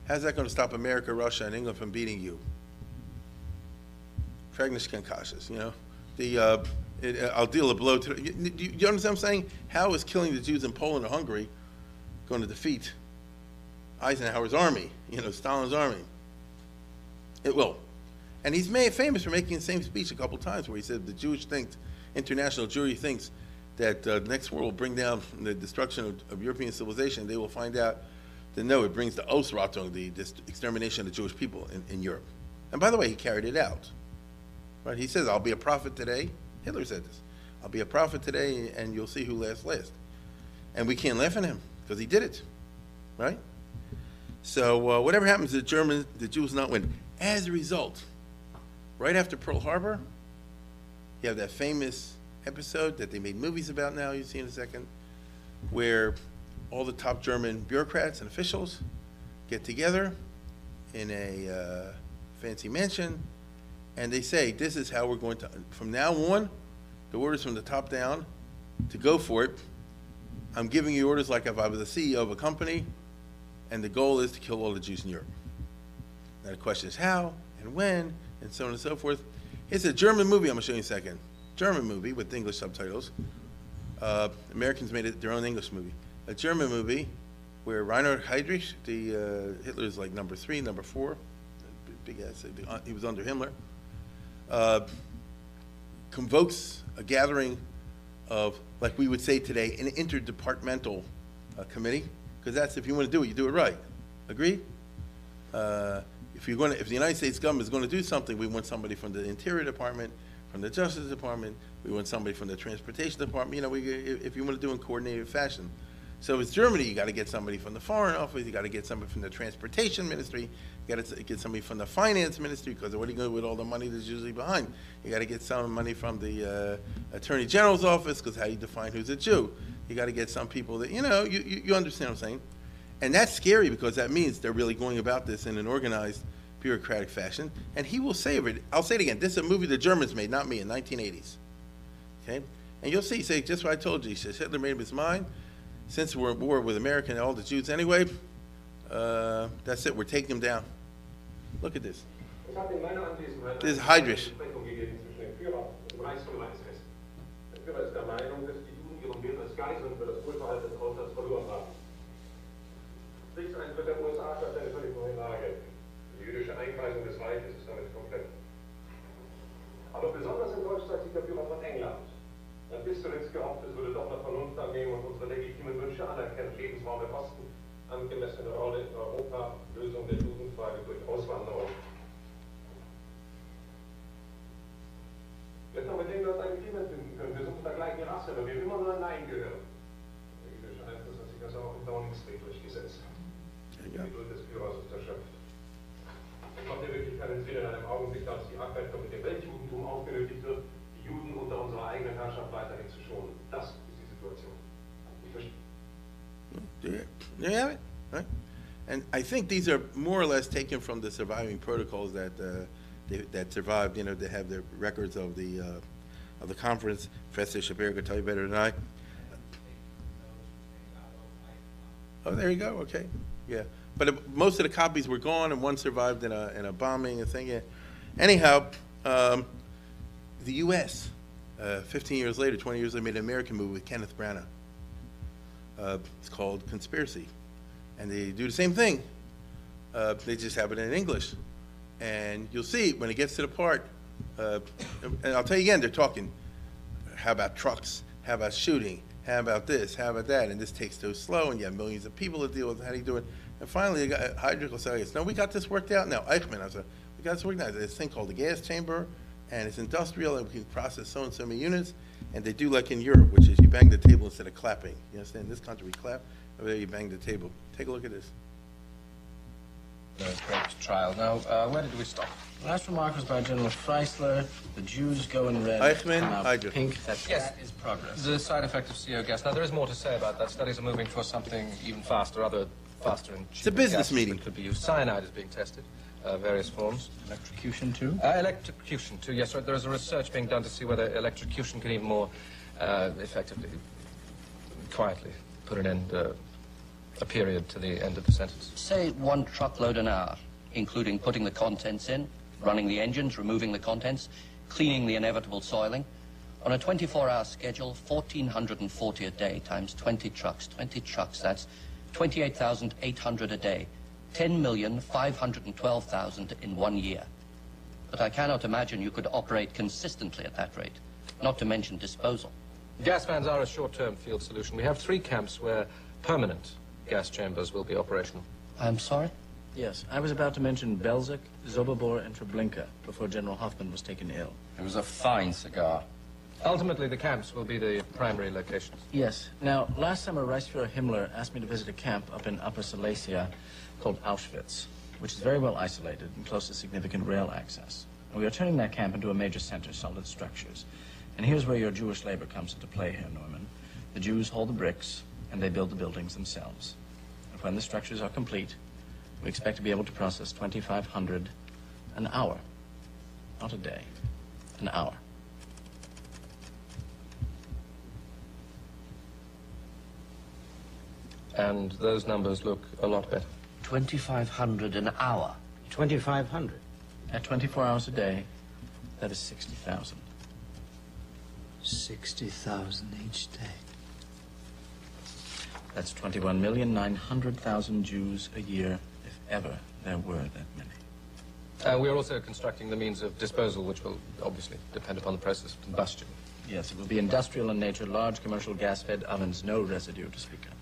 S1: How's that going to stop America, Russia, and England from beating you? Fragnish cautious, you know. The, uh, it, uh, I'll deal a blow to. You, you, you understand what I'm saying? How is killing the Jews in Poland or Hungary going to defeat Eisenhower's army, you know, Stalin's army. It will. And he's made famous for making the same speech a couple times where he said the Jewish thinks, international Jewry thinks that uh, the next war will bring down the destruction of, of, European civilization. They will find out that no, it brings the Ausrottung, the extermination of the Jewish people in, in Europe. And by the way, he carried it out. Right? He says, I'll be a prophet today. Hitler said this. I'll be a prophet today and you'll see who laughs last. And we can't laugh at him because he did it. Right? So uh, whatever happens, the Germans, the Jews not win. As a result, right after Pearl Harbor, you have that famous episode that they made movies about now, you see in a second, where all the top German bureaucrats and officials get together in a uh, fancy mansion, and they say, this is how we're going to, from now on, the orders from the top down to go for it. I'm giving you orders like if I was the CEO of a company, and the goal is to kill all the Jews in Europe. Now the question is how and when and so on and so forth. It's a German movie. I'm gonna show you in a second. German movie with English subtitles. Uh, Americans made it their own English movie. A German movie where Reinhard Heydrich, the uh, Hitler's like number three, number four, big ass. uh, He was under Himmler. Uh, convokes a gathering of, like we would say today, an interdepartmental uh, committee, because that's, if you want to do it, you do it right. Agreed? If you're going to, if the United States government is going to do something, we want somebody from the Interior Department, from the Justice Department, we want somebody from the Transportation Department, you know, we, if if you want to do it in coordinated fashion. So it's Germany, you got to get somebody from the Foreign Office, you got to get somebody from the Transportation Ministry, you got to get somebody from the Finance Ministry, because what are you going to do with all the money that's usually behind? You got to get some money from the uh, Attorney General's office, because how do you define who's a Jew? You got to get some people that, you know, you, you you understand what I'm saying? And that's scary, because that means they're really going about this in an organized bureaucratic fashion, and he will save it. I'll say it again, this is a movie the Germans made, not me, in 1980s. Okay? And you'll see, say, just what I told you, he says Hitler made up his mind, since we're at war with America and all the Jews anyway, uh, that's it, we're taking them down. Look at this. Ist
S2: eine
S1: Heydrich.
S2: Der Meinung, dass die Juden ihren als Geiseln für das Wohlverhalten des verloren haben. Kriegseintritt der USA eine völlig neue Lage. Die jüdische Einweisung des Reiches ist damit komplett. Aber besonders enttäuscht zeigt sich der Führer von England. Hat bis zuletzt gehofft, es würde doch noch Vernunft annehmen und unsere legitimen Wünsche anerkennen. Lebensraum im Osten, angemessene Rolle in Europa, Lösung der Judenfrage durch Auswanderung. Wir hätten auch mit England einen Frieden finden können. Wir sind der gleichen Rasse, aber wir haben immer nur ein Nein gehört. Der jüdische Einfluss hat sich also auch in Downing Street durchgesetzt.
S1: Ja.
S2: Geduld des Führers ist erschöpft. Es macht ja wirklich keinen Sinn in einem Augenblick, als die Abwertung mit dem Weltjudentum aufgenötigt wird, die Juden unter unserer eigenen Herrschaft weiterhin zu schonen. Das ist die Situation. Ich verstehe.
S1: There there you have it, right? And I think these are more or less taken from the surviving protocols that, uh, they- that survived, you know, they have the records of the, uh, of the conference. Professor Shapiro could tell you better than I. Oh, there you go, okay, yeah. But most of the copies were gone and one survived in a, in a bombing and thing. Anyhow, um, the US, uh, fifteen years later, twenty years later, made an American movie with Kenneth Branagh. Uh, it's called Conspiracy. And they do the same thing. Uh, they just have it in English. And you'll see when it gets to the part, uh, and I'll tell you again, they're talking, how about trucks? How about shooting? How about this? How about that? And this takes so slow, and you have millions of people to deal with. How do you do it? And finally, the guy- Heydrich will say, no, we got this worked out now. Eichmann, I said, we got this worked out. There's this thing called the gas chamber, and it's industrial, and we can process so and so many units. And they do like in Europe, which is you bang the table instead of clapping. You understand? In this country, we clap. Over there, you bang the table. Take a look at this.
S3: the great trial. Now, uh, where did we stop?
S4: Last remark was by General Freisler. The Jews go in red.
S1: Eichmann,
S4: come out
S1: Heydrich.
S4: pink. That,
S3: Yes.
S4: that is progress.
S3: The side effect of CO gas. Now, there is more to say about that. Studies are moving for something even faster, other faster and cheaper
S1: a business
S3: gases
S1: meeting.
S3: that could be used. Cyanide is being tested, uh, various forms.
S4: Electrocution too.
S3: Uh, electrocution, too. Yes, right. There is a research being done to see whether electrocution can even more uh, effectively, quietly, put an end, uh, a period to the end of the sentence.
S5: Say one truckload an hour, including putting the contents in, running the engines, removing the contents, cleaning the inevitable soiling. On a 24-hour schedule, 1,440 a day times 20 trucks. 20 trucks, that's 28,800 a day. 10,512,000 in one year. But I cannot imagine you could operate consistently at that rate, not to mention disposal.
S3: Gas vans are a short-term field solution. We have three camps where permanent gas chambers will be operational.
S5: I'm sorry?
S4: Yes, I was about to mention Belzec, Sobibor, and Treblinka before General Hofmann was taken ill.
S6: It was a fine cigar.
S3: Ultimately, the camps will be the primary locations.
S4: Yes. Now, last summer, Reichsfuhrer Himmler asked me to visit a camp up in Upper Silesia called Auschwitz, which is very well isolated and close to significant rail access. And we are turning that camp into a major center, solid structures. And here's where your Jewish labor comes into play, Herr Neumann. The Jews haul the bricks, and they build the buildings themselves. And when the structures are complete, we expect to be able to process 2,500 an hour. Not a day, an hour.
S3: And those numbers look a lot better.
S5: 2,500 an hour.
S7: 2,500.
S4: At 24 hours a day, that is 60,000.
S7: 60,000 each day.
S4: That's 21,900,000 Jews a year, if ever there were that many.
S3: Uh, we are also constructing the means of disposal, which will obviously depend upon the process of combustion.
S4: Yes, it will be industrial in nature, large commercial gas-fed ovens, no residue to speak of.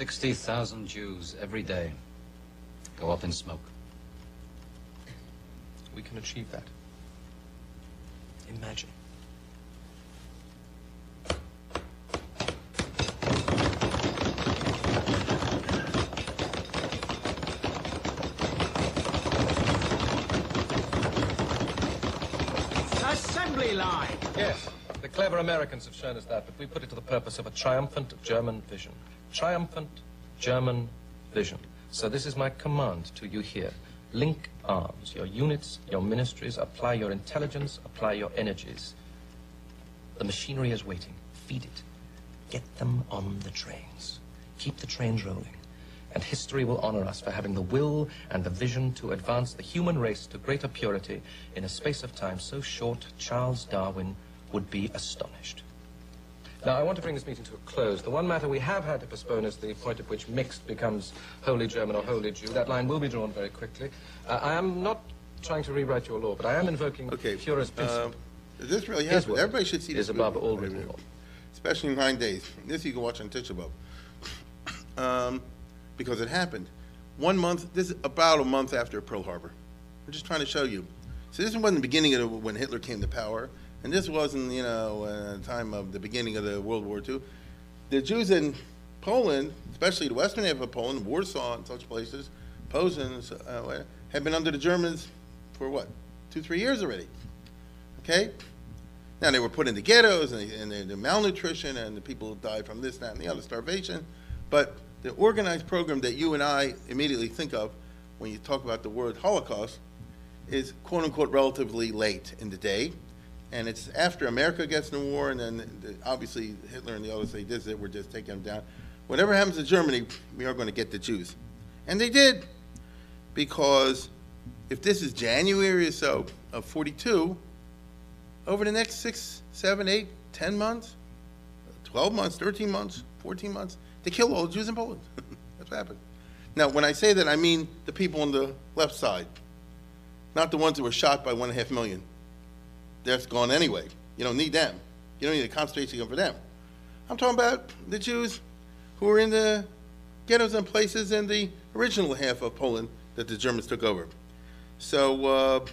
S6: Sixty thousand Jews every day go up in smoke.
S3: We can achieve that. Imagine.
S7: Assembly line!
S3: Yes, the clever Americans have shown us that, but we put it to the purpose of a triumphant German vision. Triumphant German vision. So this is my command to you here. Link arms, your units, your ministries, apply your intelligence, apply your energies. The machinery is waiting. Feed it. Get them on the trains. Keep the trains rolling. And history will honor us for having the will and the vision to advance the human race to greater purity in a space of time so short Charles Darwin would be astonished. Now, I want to bring this meeting to a close. The one matter we have had to postpone is the point at which mixed becomes wholly German or wholly Jew. That line will be drawn very quickly. Uh, I am not trying to rewrite your law, but I am invoking
S1: Okay.
S3: purist principle.
S1: um, This really
S3: His
S1: happened.
S3: word
S1: Everybody should see this.
S3: is above all written law.
S1: Especially in nine days. This you can watch on Tisha B'Av. Um, because it happened. One month, this is about a month after Pearl Harbor. I'm just trying to show you. So this wasn't the beginning of the, when Hitler came to power, and this wasn't, you know, time of the beginning of the World War II. The Jews in Poland, especially the western half of Poland, Warsaw and such places, Posen, uh, had been under the Germans for what, two, three years already. Okay? Now, they were put into ghettos, and, and the, the malnutrition, and the people died from this, that, and the other, starvation. But the organized program that you and I immediately think of when you talk about the word Holocaust is quote unquote relatively late in the day. And it's after America gets in the war, and then the, obviously Hitler and the others say this, that we're just taking them down. Whatever happens to Germany, we are going to get the Jews. And they did, because if this is January or so of 42, over the next six, seven, eight, ten months, 12 months, 13 months, 14 months, they kill all the Jews in Poland. [laughs] That's what happened. Now, when I say that, I mean the people on the left side, not the ones that were shot by one and a half million. That's gone anyway. You don't need them. You don't need a concentration camp for them. I'm talking about the Jews who were in the ghettos and places in the original half of Poland that the Germans took over. So uh,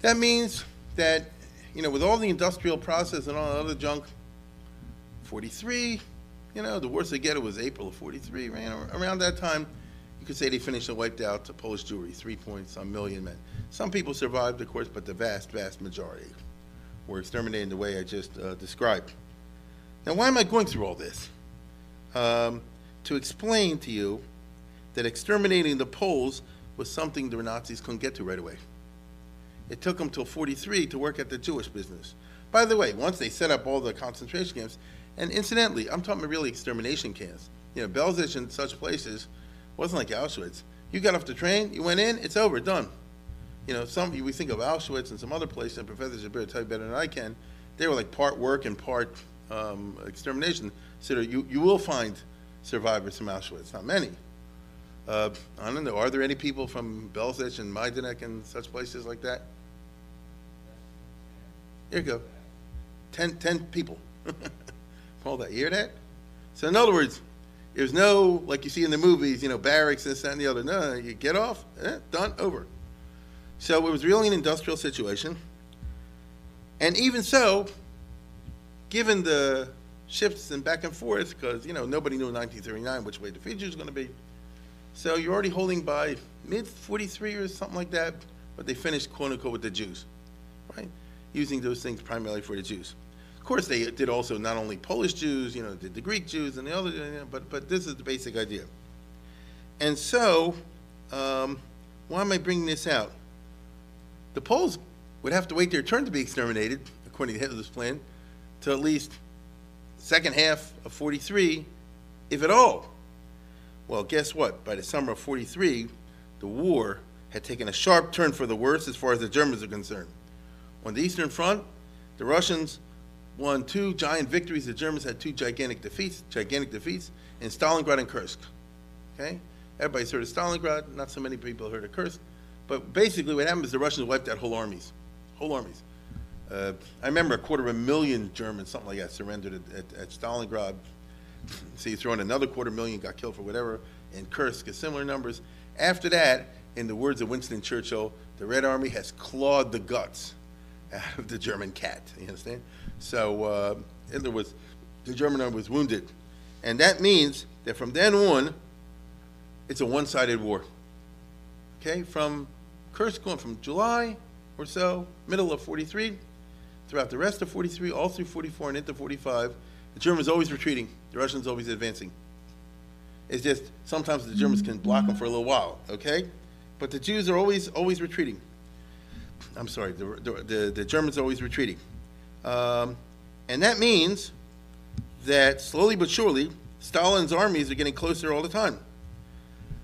S1: that means that, you know, with all the industrial process and all the other junk, 43, you know, the worst they get it was April of 43. Right? Around that time, you could say they finished and wiped out the Polish Jewry, three point some million men. Some people survived, of course, but the vast, vast majority were exterminated in the way I just uh, described. Now, why am I going through all this? Um, to explain to you that exterminating the Poles was something the Nazis couldn't get to right away. It took them till 43 to work at the Jewish business. By the way, once they set up all the concentration camps, and incidentally, I'm talking about really extermination camps. You know, Belzec and such places wasn't like Auschwitz. You got off the train, you went in, it's over, done. You know, some we think of Auschwitz and some other places, and Professor Jabir tell you better than I can. They were like part work and part um, extermination. So you you will find survivors from Auschwitz, not many. Uh, I don't know. Are there any people from Belzec and Majdanek and such places like that? Here you go. Ten, ten people. [laughs] Hold that. You hear that? So in other words, there's no, like you see in the movies, you know, barracks, and this, that, and the other. No, you get off, eh, done, over. So it was really an industrial situation. And even so, given the shifts and back and forth, because, you know, nobody knew in 1939 which way the future was going to be. So you're already holding by mid-43 or something like that, but they finished quote-unquote with the Jews, right? Using those things primarily for the Jews. Of course, they did also not only Polish Jews, you know, did the Greek Jews and the other, you know, but, but this is the basic idea. And so, um, why am I bringing this out? The Poles would have to wait their turn to be exterminated, according to Hitler's plan, till at least second half of 43, if at all. Well, guess what? By the summer of 43, the war had taken a sharp turn for the worse as far as the Germans are concerned. On the Eastern Front, the Russians won two giant victories. The Germans had two gigantic defeats, gigantic defeats in Stalingrad and Kursk. Okay? Everybody's heard of Stalingrad, not so many people heard of Kursk. But basically what happened is the Russians wiped out whole armies, whole armies. Uh, I remember a quarter of a million Germans, something like that, surrendered at, at, at Stalingrad. So you in another quarter million, got killed for whatever, and Kursk, similar numbers. After that, in the words of Winston Churchill, the Red Army has clawed the guts out of the German cat. [laughs] You understand? So uh, Hitler was, the German army was wounded. And that means that from then on, it's a one-sided war. Okay, from Kursk going from July or so, middle of 43, throughout the rest of 43, all through 44 and into 45, the Germans always retreating, the Russians always advancing. It's just sometimes the Germans can block them for a little while, okay? But the Jews are always always retreating. I'm sorry, the, the, the, the Germans are always retreating. Um, and that means that slowly but surely, Stalin's armies are getting closer all the time.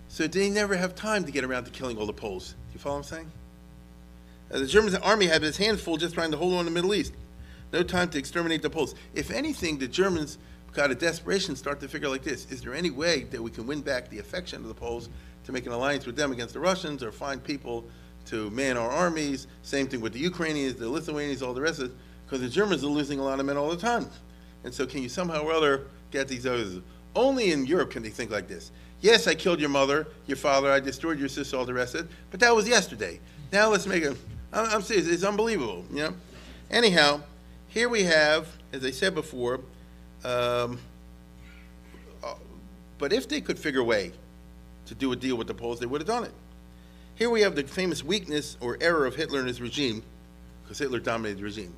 S1: So they never have time to get around to killing all the Poles. Do you follow what I'm saying? Uh, the German army had its hands full just trying to hold on to the Middle East. No time to exterminate the Poles. If anything, the Germans got a desperation start to figure like this: Is there any way that we can win back the affection of the Poles to make an alliance with them against the Russians, or find people to man our armies? Same thing with the Ukrainians, the Lithuanians, all the rest of it. Because the Germans are losing a lot of men all the time. And so, can you somehow or other get these others? Only in Europe can they think like this. Yes, I killed your mother, your father, I destroyed your sister, all the rest of it, but that was yesterday. Now let's make a. I'm I'm serious, it's unbelievable, you know? Anyhow, here we have, as I said before, um, uh, but if they could figure a way to do a deal with the Poles, they would have done it. Here we have the famous weakness or error of Hitler and his regime, because Hitler dominated the regime.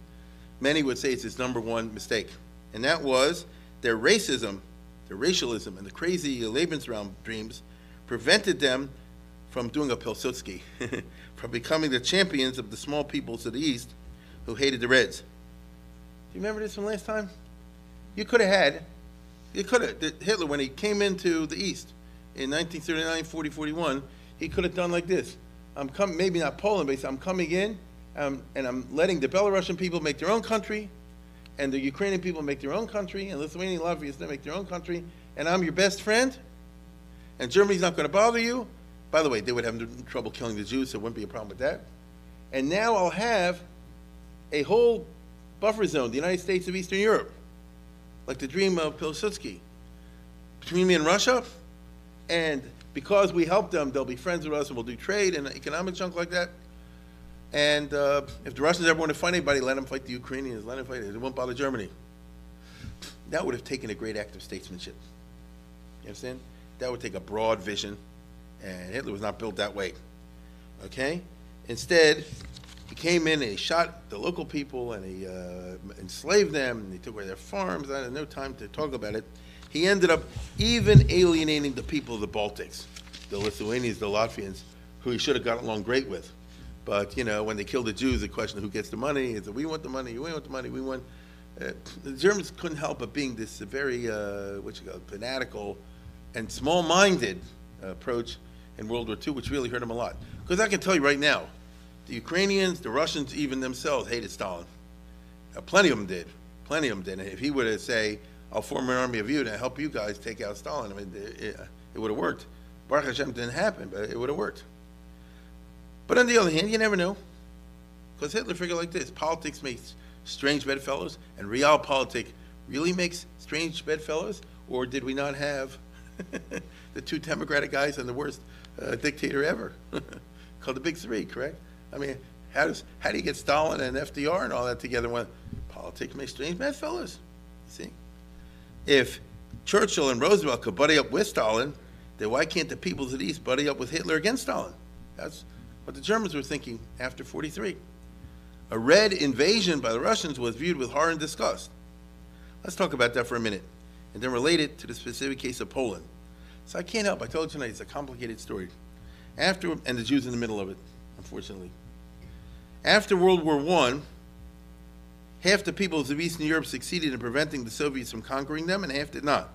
S1: Many would say it's his number one mistake, and that was their racism, their racialism, and the crazy Lebensraum dreams prevented them from doing a Pilsudski, [laughs] from becoming the champions of the small peoples of the East who hated the Reds. Do you remember this from last time? You could have had, you could have, Hitler, when he came into the East in 1939, 40, 41, he could have done like this. I'm coming, maybe not Poland, but I'm coming in, um, and I'm letting the Belarusian people make their own country, and the Ukrainian people make their own country, and Lithuanian, Latvians, they make their own country, and I'm your best friend, and Germany's not going to bother you. By the way, they would have trouble killing the Jews, so it wouldn't be a problem with that. And now I'll have a whole buffer zone, the United States of Eastern Europe, like the dream of Pilsudski, between me and Russia. And because we help them, they'll be friends with us and we'll do trade and economic junk like that. And uh, if the Russians ever want to fight anybody, let them fight the Ukrainians, let them fight it. It won't bother Germany. That would have taken a great act of statesmanship. You understand? That would take a broad vision, and Hitler was not built that way. Okay? Instead, he came in and he shot the local people and he uh, enslaved them and he took away their farms. I had no time to talk about it. He ended up even alienating the people of the Baltics, the Lithuanians, the Latvians, who he should have gotten along great with. But, you know, when they killed the Jews, the question of who gets the money is we want the money, we want the money, we want. Uh, the Germans couldn't help but being this very, uh, what you call, fanatical and small-minded uh, approach in World War II, which really hurt them a lot. Because I can tell you right now, the Ukrainians, the Russians, even themselves hated Stalin. Uh, plenty of them did. Plenty of them did. If he were to say, I'll form an army of you to help you guys take out Stalin, I mean, it, it, it would have worked. Baruch Hashem didn't happen, but it would have worked. But on the other hand, you never know. Because Hitler figured like this politics makes strange bedfellows, and realpolitik really makes strange bedfellows? Or did we not have [laughs] the two Democratic guys and the worst uh, dictator ever? [laughs] Called the Big Three, correct? I mean, how does how do you get Stalin and FDR and all that together when politics makes strange bedfellows? You see? if Churchill and Roosevelt could buddy up with Stalin, then why can't the peoples of the East buddy up with Hitler against Stalin? That's what the Germans were thinking after 43. A red invasion by the Russians was viewed with horror and disgust. Let's talk about that for a minute, and then relate it to the specific case of Poland. So I can't help, I told you tonight, it's a complicated story. After, and the Jews in the middle of it, unfortunately. After World War I, half the peoples of Eastern Europe succeeded in preventing the Soviets from conquering them, and half did not.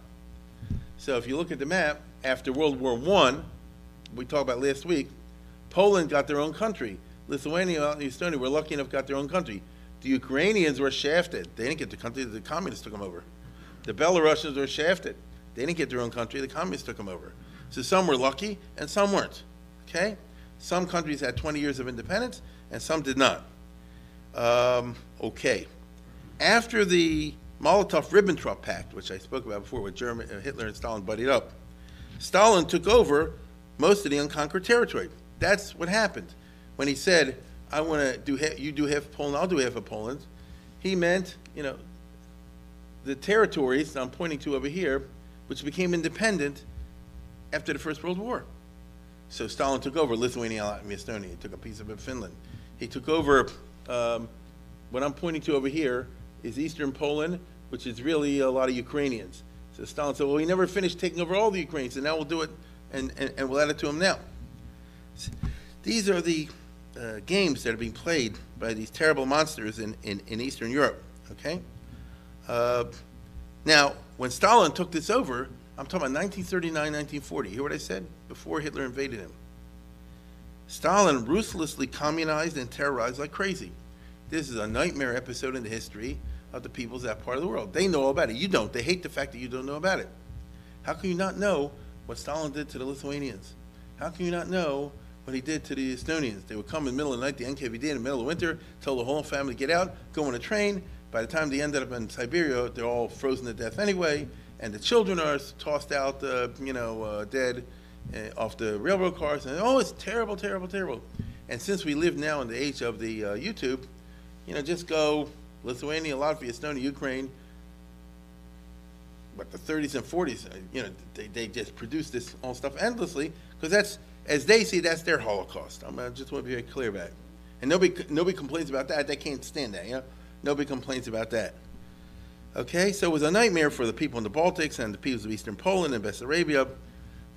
S1: So if you look at the map, after World War I, we talked about last week, Poland got their own country. Lithuania and Estonia were lucky enough got their own country. The Ukrainians were shafted. They didn't get the country, the communists took them over. The Belarusians were shafted. They didn't get their own country, the communists took them over. So some were lucky and some weren't. Okay? Some countries had 20 years of independence and some did not. Um, okay. After the Molotov-Ribbentrop Pact, which I spoke about before, with German, uh, Hitler and Stalin buddied up, Stalin took over most of the unconquered territory. That's what happened. When he said, I want to do, you do half Poland, I'll do half of Poland, he meant, you know, the territories I'm pointing to over here, which became independent after the First World War. So Stalin took over Lithuania, Latvia, Estonia. He took a piece of Finland. He took over, um, what I'm pointing to over here is eastern Poland, which is really a lot of Ukrainians. So Stalin said, well, he never finished taking over all the Ukrainians, and now we'll do it, and, and, and we'll add it to him now. These are the uh, games that are being played by these terrible monsters in, in, in Eastern Europe, okay? Uh, now, when Stalin took this over, I'm talking about 1939, 1940. Hear what I said? Before Hitler invaded him. Stalin ruthlessly communized and terrorized like crazy. This is a nightmare episode in the history of the peoples that part of the world. They know all about it. You don't. They hate the fact that you don't know about it. How can you not know what Stalin did to the Lithuanians? How can you not know what he did to the Estonians? They would come in the middle of the night, the NKVD in the middle of winter, tell the whole family to get out, go on a train. By the time they ended up in Siberia, they're all frozen to death anyway, and the children are tossed out, uh, you know, uh, dead uh, off the railroad cars. And oh, it's terrible, terrible, terrible. And since we live now in the age of the uh, YouTube, you know, just go Lithuania, Latvia, Estonia, Ukraine, but the 30s and 40s, uh, you know, they, they just produce this all stuff endlessly because that's, as they see, that's their Holocaust. I'm, I just want to be very clear about it. And nobody, nobody complains about that. They can't stand that, you know? Nobody complains about that. Okay, so it was a nightmare for the people in the Baltics and the peoples of Eastern Poland and Bessarabia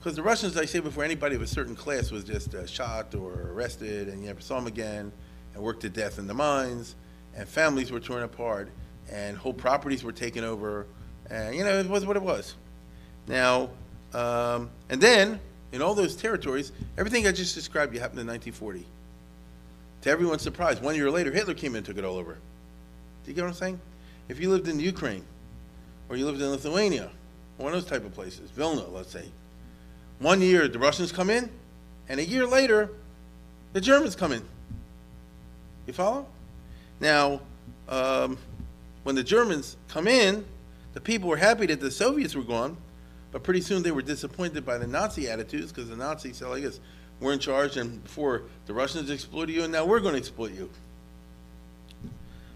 S1: because the Russians, like I said before, anybody of a certain class was just uh, shot or arrested and you never saw them again and worked to death in the mines and families were torn apart and whole properties were taken over and you know it was what it was now um, and then in all those territories everything i just described you happened in 1940 to everyone's surprise one year later hitler came in and took it all over. Do you get what i'm saying? If you lived in ukraine or you lived in lithuania one of those type of places vilna let's say one year the russians come in and a year later the germans come in. You follow? Now, um, when the Germans come in, the people were happy that the Soviets were gone, but pretty soon they were disappointed by the Nazi attitudes because the Nazis said, I guess, we're in charge, and before the Russians exploited you, and now we're going to exploit you.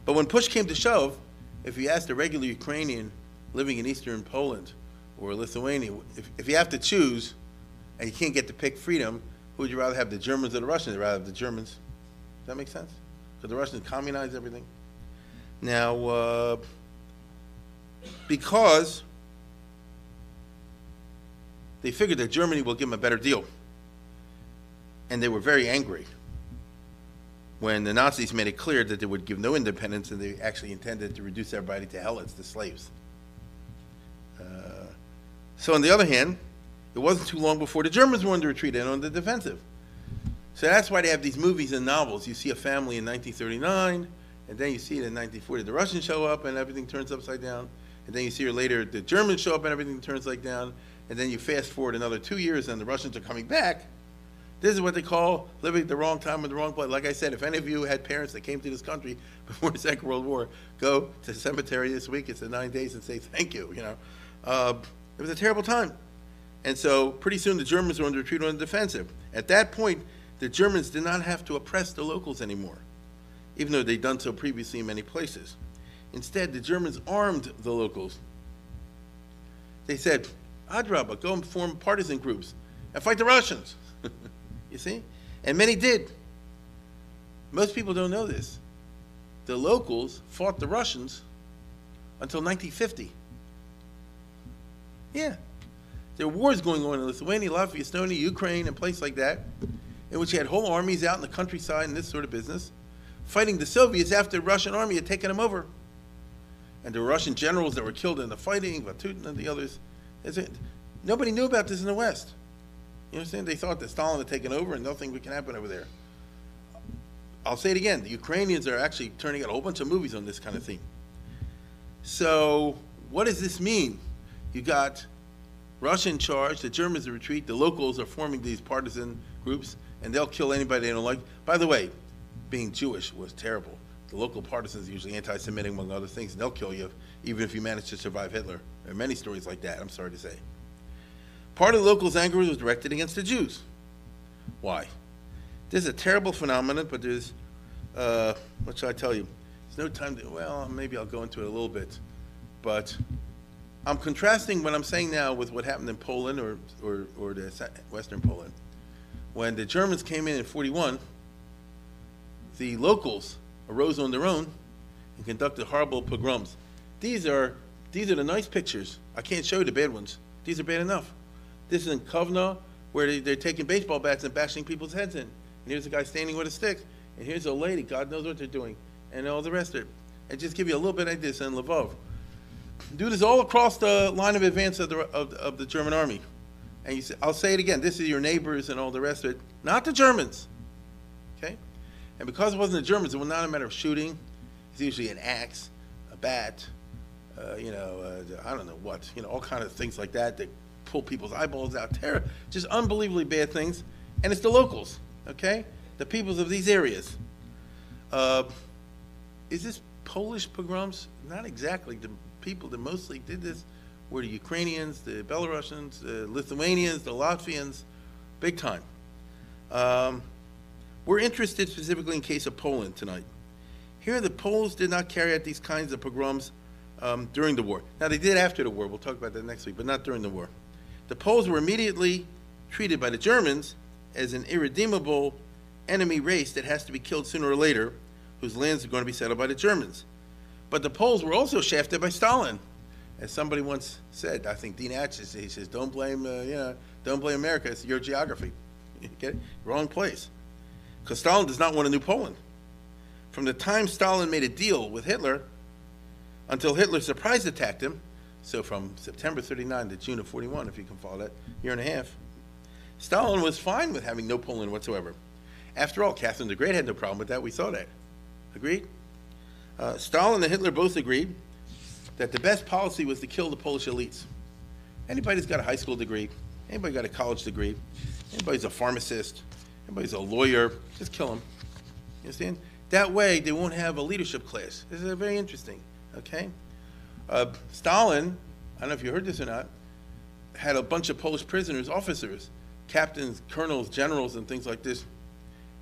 S1: But when push came to shove, if you asked a regular Ukrainian living in eastern Poland or Lithuania, if, if you have to choose and you can't get to pick freedom, who would you rather have, the Germans or the Russians? Rather have the Germans. Does that make sense? Because the Russians communized everything. Now, uh, because they figured that Germany will give them a better deal, and they were very angry when the Nazis made it clear that they would give no independence and they actually intended to reduce everybody to helots, to slaves. Uh, so, on the other hand, it wasn't too long before the Germans were the retreat and on the defensive. So that's why they have these movies and novels. You see a family in 1939, and then you see it in 1940. The Russians show up and everything turns upside down. And then you see her later, the Germans show up and everything turns like down. And then you fast forward another two years and the Russians are coming back. This is what they call living at the wrong time in the wrong place. Like I said, if any of you had parents that came to this country [laughs] before the Second World War, go to the cemetery this week. It's the nine days and say thank you. You know, uh, it was a terrible time. And so pretty soon the Germans were under retreat on the defensive. At that point, the Germans did not have to oppress the locals anymore, even though they'd done so previously in many places. Instead, the Germans armed the locals. They said, Adraba, go and form partisan groups and fight the Russians. [laughs] you see? And many did. Most people don't know this. The locals fought the Russians until 1950. Yeah. There were wars going on in Lithuania, Latvia, Estonia, Ukraine, and places like that, in which you had whole armies out in the countryside and this sort of business, fighting the Soviets after the Russian army had taken them over. And the Russian generals that were killed in the fighting, Vatutin and the others. Is it- Nobody knew about this in the West. You understand? They thought that Stalin had taken over and nothing can happen over there. I'll say it again, the Ukrainians are actually turning out a whole bunch of movies on this kind of thing. So, what does this mean? You got Russia in charge, the Germans are retreat, the locals are forming these partisan groups, and they'll kill anybody they don't like. By the way, being Jewish was terrible. The local partisans are usually anti-Semitic, among other things, and they'll kill you even if you manage to survive Hitler. There are many stories like that, I'm sorry to say. Part of the locals' anger was directed against the Jews. Why? This is a terrible phenomenon, but there's, uh, what shall I tell you? There's no time to, well, maybe I'll go into it a little bit. But I'm contrasting what I'm saying now with what happened in Poland or, or, or the Western Poland. When the Germans came in in 41, the locals arose on their own and conducted horrible pogroms. These are, these are the nice pictures. I can't show you the bad ones. These are bad enough. This is in Kovno, where they, they're taking baseball bats and bashing people's heads in. And here's a guy standing with a stick, and here's a lady, God knows what they're doing, and all the rest of it. And just give you a little bit like this in Lvov. Do this all across the line of advance of the, of, of the German army. And you say, I'll say it again, this is your neighbors and all the rest of it, not the Germans. Okay? And because it wasn't the Germans, it was not a matter of shooting. It's usually an axe, a bat, uh, you know, uh, I don't know what, you know, all kind of things like that that pull people's eyeballs out. Terror, just unbelievably bad things. And it's the locals, okay? The peoples of these areas. Uh, is this Polish pogroms? Not exactly. The people that mostly did this were the Ukrainians, the Belarusians, the Lithuanians, the Latvians, big time. Um, we're interested specifically in case of Poland tonight. Here, the Poles did not carry out these kinds of pogroms um, during the war. Now, they did after the war. We'll talk about that next week, but not during the war. The Poles were immediately treated by the Germans as an irredeemable enemy race that has to be killed sooner or later, whose lands are going to be settled by the Germans. But the Poles were also shafted by Stalin. As somebody once said, I think Dean Acheson, he says, don't blame, uh, you know, don't blame America, it's your geography. [laughs] Get it? Wrong place. Because Stalin does not want a new Poland. From the time Stalin made a deal with Hitler until Hitler surprise attacked him, so from September 39 to June of 41, if you can follow that, year and a half, Stalin was fine with having no Poland whatsoever. After all, Catherine the Great had no problem with that. We saw that. Agreed? Uh, Stalin and Hitler both agreed that the best policy was to kill the Polish elites. Anybody who's got a high school degree, anybody got a college degree, anybody's a pharmacist, anybody's a lawyer, just kill them. You understand? That way, they won't have a leadership class. This is very interesting, okay? Uh, Stalin, I don't know if you heard this or not, had a bunch of Polish prisoners, officers, captains, colonels, generals, and things like this,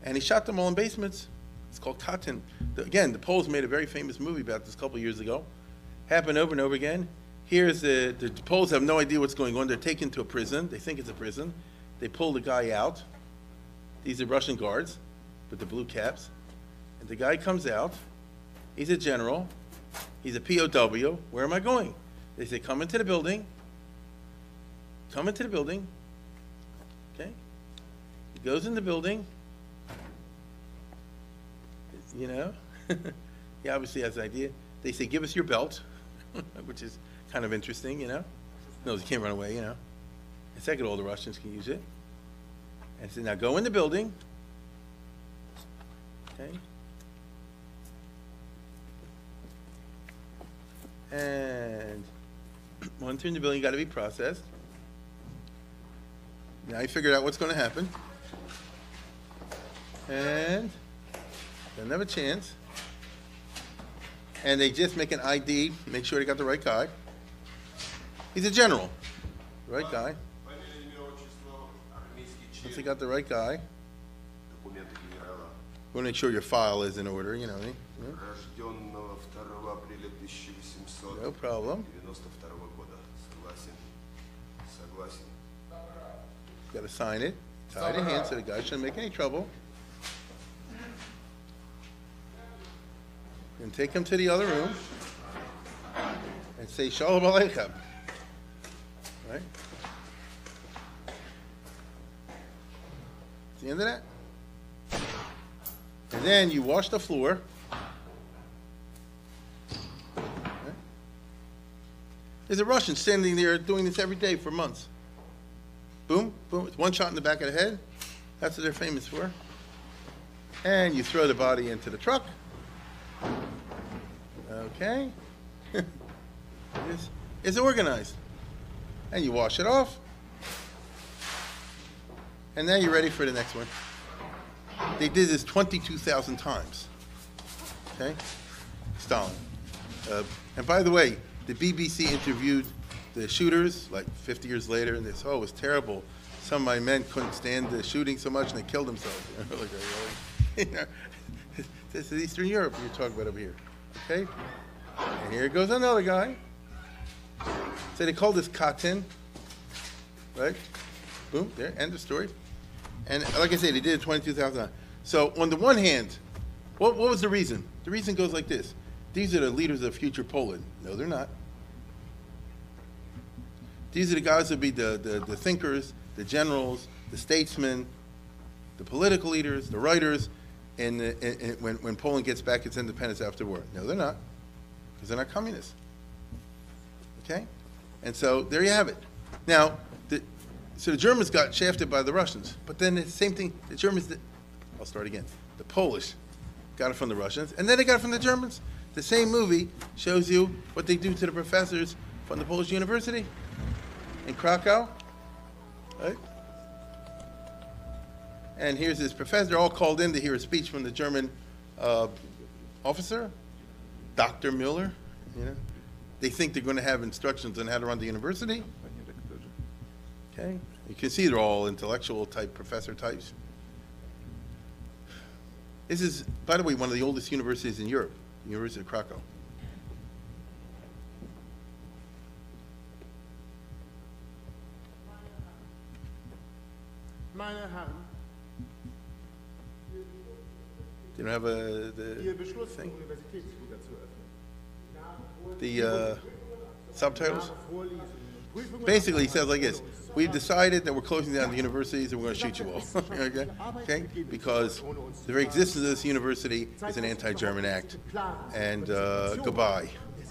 S1: and he shot them all in basements. It's called Katyn. Again, the Poles made a very famous movie about this a couple years ago. Happened over and over again. Here's the, the Poles have no idea what's going on. They're taken to a prison. They think it's a prison. They pull the guy out. These are Russian guards with the blue caps. And the guy comes out. He's a general. He's a POW. Where am I going? They say, come into the building. Come into the building. Okay? He goes in the building. You know? [laughs] he obviously has an idea. They say, give us your belt, [laughs] which is kind of interesting, you know? No, he can't run away, you know? And second, all the Russians can use it. And so now go in the building. Okay? And once you're in the building, you got to be processed. Now you figured out what's going to happen. And they'll have a chance. And they just make an ID, make sure they got the right guy. He's a general, right guy. Once they got the right guy,
S8: Документы генерала,
S1: we'll make sure your file is in order, you know. eh? Yeah,
S8: рожденного 2 апреля
S1: No
S8: 1892
S1: problem.
S8: года. Согласен. Согласен.
S1: Got to sign it, tie the hand so the guy shouldn't make any trouble. And take him to the other room and say Shalom Aleichem. Right? The end of that? And then you wash the floor. There's a Russian standing there doing this every day for months. Boom, boom, it's one shot in the back of the head. That's what they're famous for. And you throw the body into the truck. Okay? [laughs] it's, it's organized. And you wash it off. And now you're ready for the next one. They did this 22,000 times. Okay? Stalin. Uh, and by the way, the BBC interviewed the shooters like 50 years later, and they said, oh, it was terrible. Some of my men couldn't stand the shooting so much, and they killed themselves. [laughs] [laughs] This is Eastern Europe you're talking about over here. Okay? And here goes another guy. So they call this Katyn. Right? Boom, there, end of story. And like I said, they did it 22,000. So on the one hand, what, what was the reason? The reason goes like this. These are the leaders of future Poland. No, they're not. These are the guys that be the, the, the thinkers, the generals, the statesmen, the political leaders, the writers, and, the, and, and when, when Poland gets back its independence after war. No, they're not, because they're not communists. Okay? And so there you have it. Now, the, so the Germans got shafted by the Russians, but then the same thing, the Germans, did, I'll start again. The Polish got it from the Russians, and then they got it from the Germans. The same movie shows you what they do to the professors from the Polish University in Krakow, right? And here's his professor, all called in to hear a speech from the German uh, officer, Dr. Mueller. You know, they think they're going to have instructions on how to run the university. Okay, you can see they're all intellectual type professor types. This is, by the way, one of the oldest universities in Europe, the University of Krakow.
S9: Meine Herren,
S1: Do you have a the
S9: Beschluss,
S1: thing?
S9: Universität zu öffnen.
S1: the uh, subtitles?
S9: Nach Vorlesungen und Prüfungen
S1: Basically, he says like this: We've decided that we're closing down the universities and we're going to shoot you all. [laughs] okay? okay? Because the very existence of this university is an anti-German act. And uh, goodbye.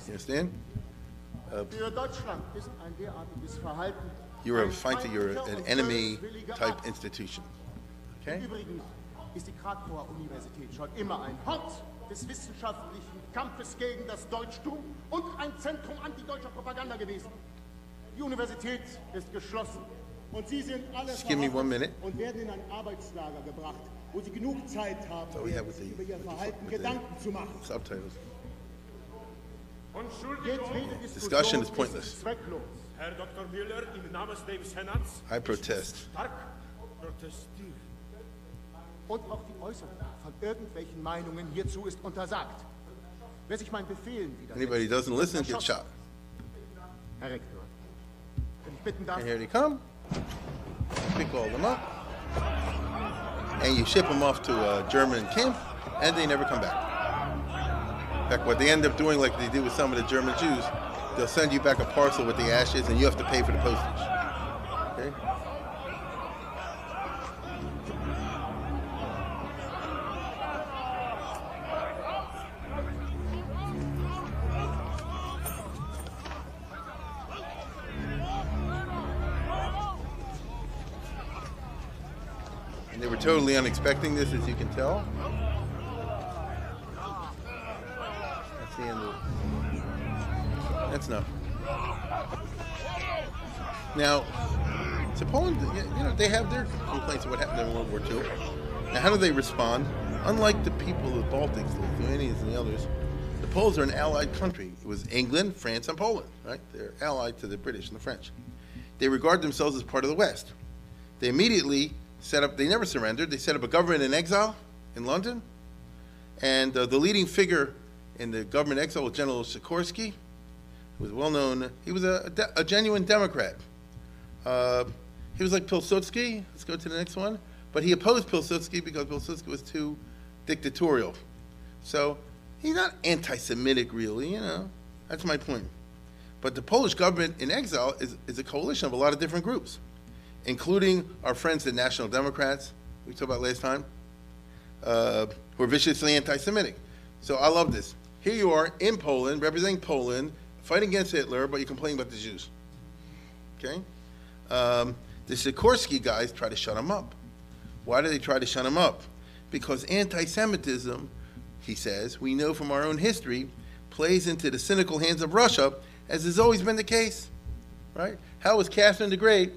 S1: You understand?
S9: Für Deutschland ist ein derartiges Verhalten
S1: You're a
S9: ein
S1: fight that you're an enemy type institution. Okay?
S9: Ist die Krakauer Universität schon immer ein Hort des wissenschaftlichen Kampfes gegen das Deutschtum und ein Zentrum antideutscher Propaganda gewesen. Die Universität ist geschlossen und Sie sind alle
S1: Just give me one minute.
S9: und werden in ein Arbeitslager gebracht, wo Sie genug Zeit haben,
S1: So we have with
S9: sich
S1: the-
S9: über Ihr Verhalten Gedanken zu machen.
S1: Subtitles. Discussion is pointless.
S9: Ist zwecklos.
S10: Herr Dr. Müller, im Namen des Senats
S1: I protest.
S10: stark protestiert.
S9: Und auch die Äußerung von irgendwelchen Meinungen hierzu ist untersagt. Wer sich meinen Befehlen
S1: Anybody doesn't listen
S9: wird
S1: gets shot.
S9: Herr Rektor, wenn ich bitten darf,
S1: And here they come. Pick all them up. And you ship them off to a German camp, and they never come back. In fact, what they end up doing, like they did with some of the German Jews, they'll send you back a parcel with the ashes, and you have to pay for the postage. Okay? And they were totally unexpecting this, as you can tell. That's the end of That's. Now, so Poland, you know, they have their complaints of what happened in World War II. Now, how do they respond? Unlike the people of the Baltics, the Lithuanians and the others, the Poles are an allied country. It was England, France, and Poland, right? They're allied to the British and the French. They regard themselves as part of the West. They immediately set up, they never surrendered, they set up a government in exile in London. And uh, the leading figure in the government exile was General Sikorski, was well known, he was a, a, genuine Democrat. Uh, he was like Pilsudski. Let's go to the next one. But he opposed Pilsudski because Pilsudski was too dictatorial. So he's not anti-Semitic, really. You know, that's my point. But the Polish government in exile is, is a coalition of a lot of different groups, including our friends, the National Democrats, we talked about last time, uh, who are viciously anti-Semitic. So I love this. Here you are in Poland, representing Poland, fighting against Hitler, but you complain about the Jews. Okay? Um, the Sikorski guys try to shut him up. Why do they try to shut him up? Because anti-Semitism, he says, we know from our own history, plays into the cynical hands of Russia, as has always been the case. Right? How was Catherine the Great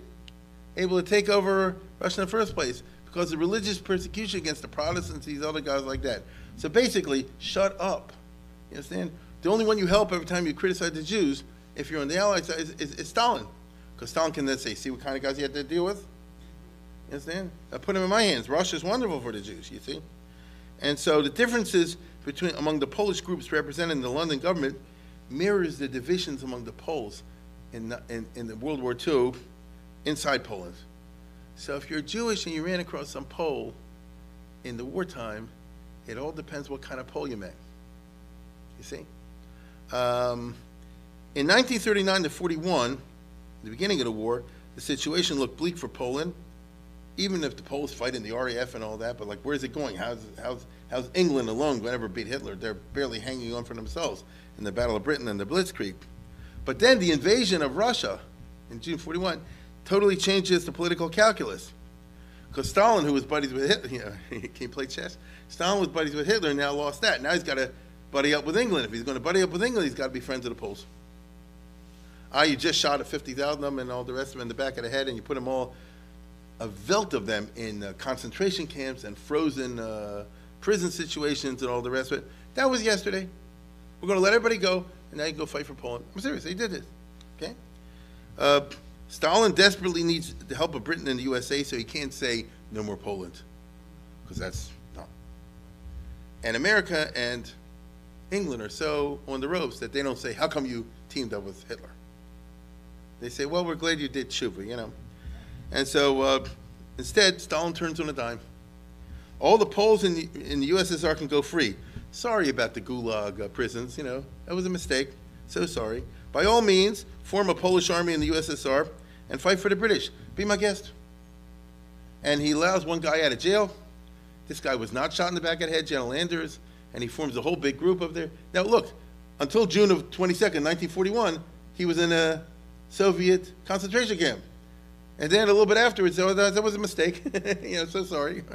S1: able to take over Russia in the first place? Because of religious persecution against the Protestants, these other guys like that. So basically, shut up. You understand? The only one you help every time you criticize the Jews, if you're on the Allied side, is, is, is Stalin. Because Stalin can then say, see what kind of guys you had to deal with? You understand? I put him in my hands. Russia's wonderful for the Jews, you see? And so the differences between among the Polish groups represented in the London government mirrors the divisions among the Poles in, the, in, in the World War II inside Poland. So if you're Jewish and you ran across some Pole in the wartime, it all depends what kind of Pole you met. You see? Um, in 1939 to 41, the beginning of the war, the situation looked bleak for Poland, even if the Poles fight in the RAF and all that, but like, where's it going? How's, how's, how's England alone going to ever beat Hitler? They're barely hanging on for themselves in the Battle of Britain and the Blitzkrieg. But then the invasion of Russia in June 41 totally changes the political calculus. Because Stalin, who was buddies with Hitler, you [laughs] know, he played chess. Stalin was buddies with Hitler, now lost that. Now he's got to buddy up with England. If he's going to buddy up with England, he's got to be friends of the Poles. Ah, you just shot at 50,000 of them and all the rest of them in the back of the head, and you put them all, a veldt of them in uh, concentration camps and frozen uh, prison situations and all the rest of it. That was yesterday. We're going to let everybody go, and now you go fight for Poland. I'm serious. They did this. Okay? Uh, Stalin desperately needs the help of Britain and the USA, so he can't say no more Poland, because that's not. And America and England are so on the ropes that they don't say, "How come you teamed up with Hitler?" They say, "Well, we're glad you did Shuva," you know. And so uh, instead, Stalin turns on a dime. All the Poles in the, in the USSR can go free. Sorry about the Gulag uh, prisons, you know, that was a mistake. So sorry. By all means, form a Polish army in the USSR and fight for the British. Be my guest. And he allows one guy out of jail. This guy was not shot in the back of the head, General Anders, and he forms a whole big group up there. Now, look, until June of 22nd, 1941, he was in a Soviet concentration camp. And then a little bit afterwards, oh, that, that was a mistake. [laughs] you know, so sorry. [laughs]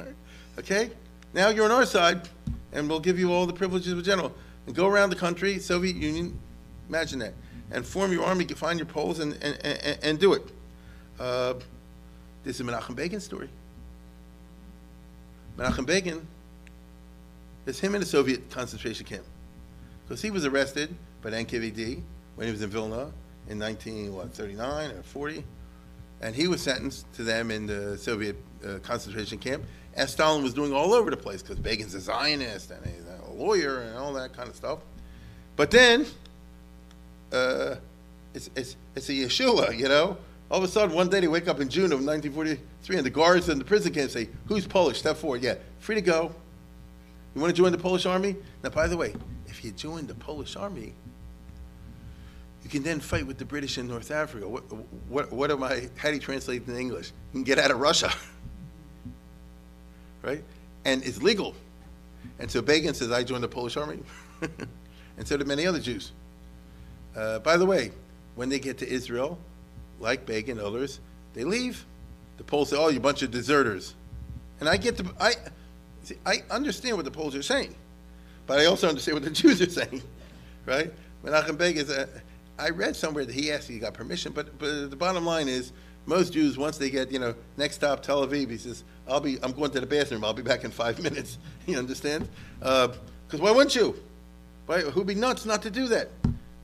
S1: Okay? Now you're on our side, and we'll give you all the privileges of a general. And go around the country, Soviet Union, imagine that, and form your army, find your Poles, and, and, and, and do it. Uh, this is Menachem Begin's story. Menachem Begin, it's him in a Soviet concentration camp. Because he was arrested by the NKVD when he was in Vilna in 1939 or 40. And he was sentenced to them in the Soviet uh, concentration camp, as Stalin was doing all over the place, because Begin's a Zionist and he's a lawyer and all that kind of stuff. But then, uh, it's, it's, it's a Yeshua, you know? All of a sudden, one day they wake up in June of 1943, and the guards in the prison camp say, Who's Polish? Step forward. Yeah, free to go. You want to join the Polish army? Now, by the way, if you join the Polish army, you can then fight with the British in North Africa. What, what, what am I, how do you translate it in English? You can get out of Russia. [laughs] right? And it's legal. And so Begin says, I joined the Polish army. [laughs] and so did many other Jews. Uh, by the way, when they get to Israel, like Begin and others, they leave. The Poles say, "Oh, you bunch of deserters," and I get to I see, I understand what the Poles are saying, but I also understand what the [laughs] Jews are saying, right? Menachem Begin is a, I read somewhere that he asked, he got permission, but but the bottom line is most Jews once they get you know next stop Tel Aviv, he says, "I'll be I'm going to the bathroom. I'll be back in five [laughs] minutes." You understand? Because uh, why wouldn't you? Why, who'd be nuts not to do that?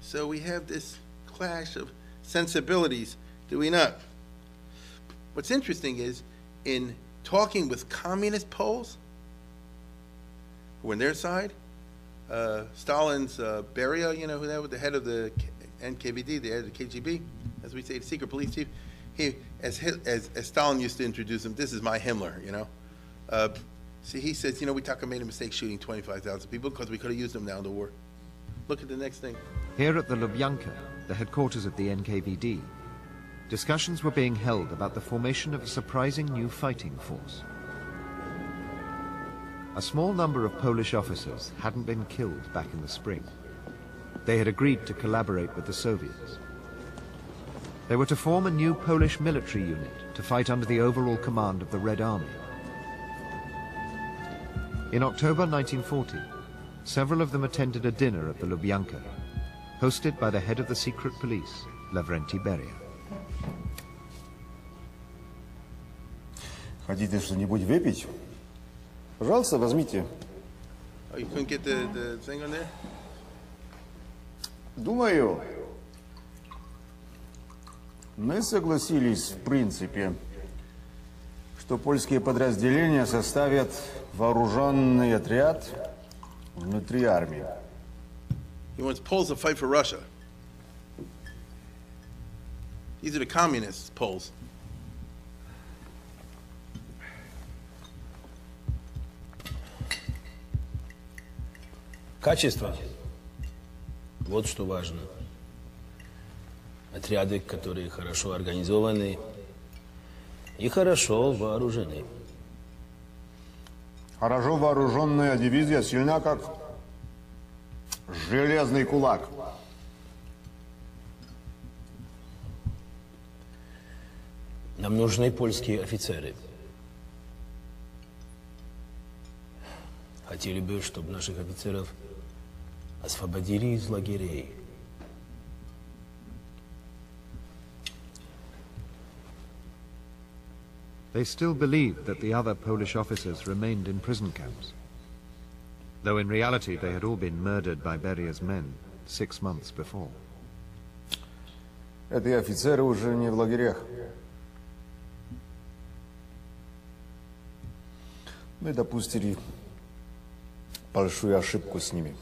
S1: So we have this clash of sensibilities do we not? What's interesting is in talking with communist Poles, who were on their side, uh, Stalin's uh, Beria, you know, who that was the head of the NKVD, the head of the KGB, as we say, the secret police chief, he, as, as, as Stalin used to introduce him, this is my Himmler, you know? Uh, see, he says, you know, we talk, made a mistake shooting 25,000 people because we could have used them now in the war. Look at the next thing.
S11: Here at the Lubyanka, the headquarters of the NKVD, discussions were being held about the formation of a surprising new fighting force. A small number of Polish officers hadn't been killed back in the spring. They had agreed to collaborate with the Soviets. They were to form a new Polish military unit to fight under the overall command of the Red Army. In October 1940, several of them attended a dinner at the Lubyanka, hosted by the head of the secret police, Lavrenti Beria.
S12: Хотите что-нибудь выпить? Пожалуйста, возьмите. Думаю, мы согласились в принципе, что польские подразделения составят вооруженный отряд внутри армии.
S1: He wants Poles to fight for Russia. These are the communists, Poles.
S13: Качество. Вот что важно. Отряды, которые хорошо организованы и хорошо вооружены.
S12: Хорошо вооруженная дивизия сильна, как железный кулак.
S13: Нам нужны польские офицеры. Хотели бы, чтобы наших офицеров освободили из лагерей.
S11: They still believed that the other Polish officers remained in prison camps, though in reality they had all been murdered by Beria's men six months before.
S12: Эти офицеры уже не в лагерях. Мы допустили большую ошибку с ними.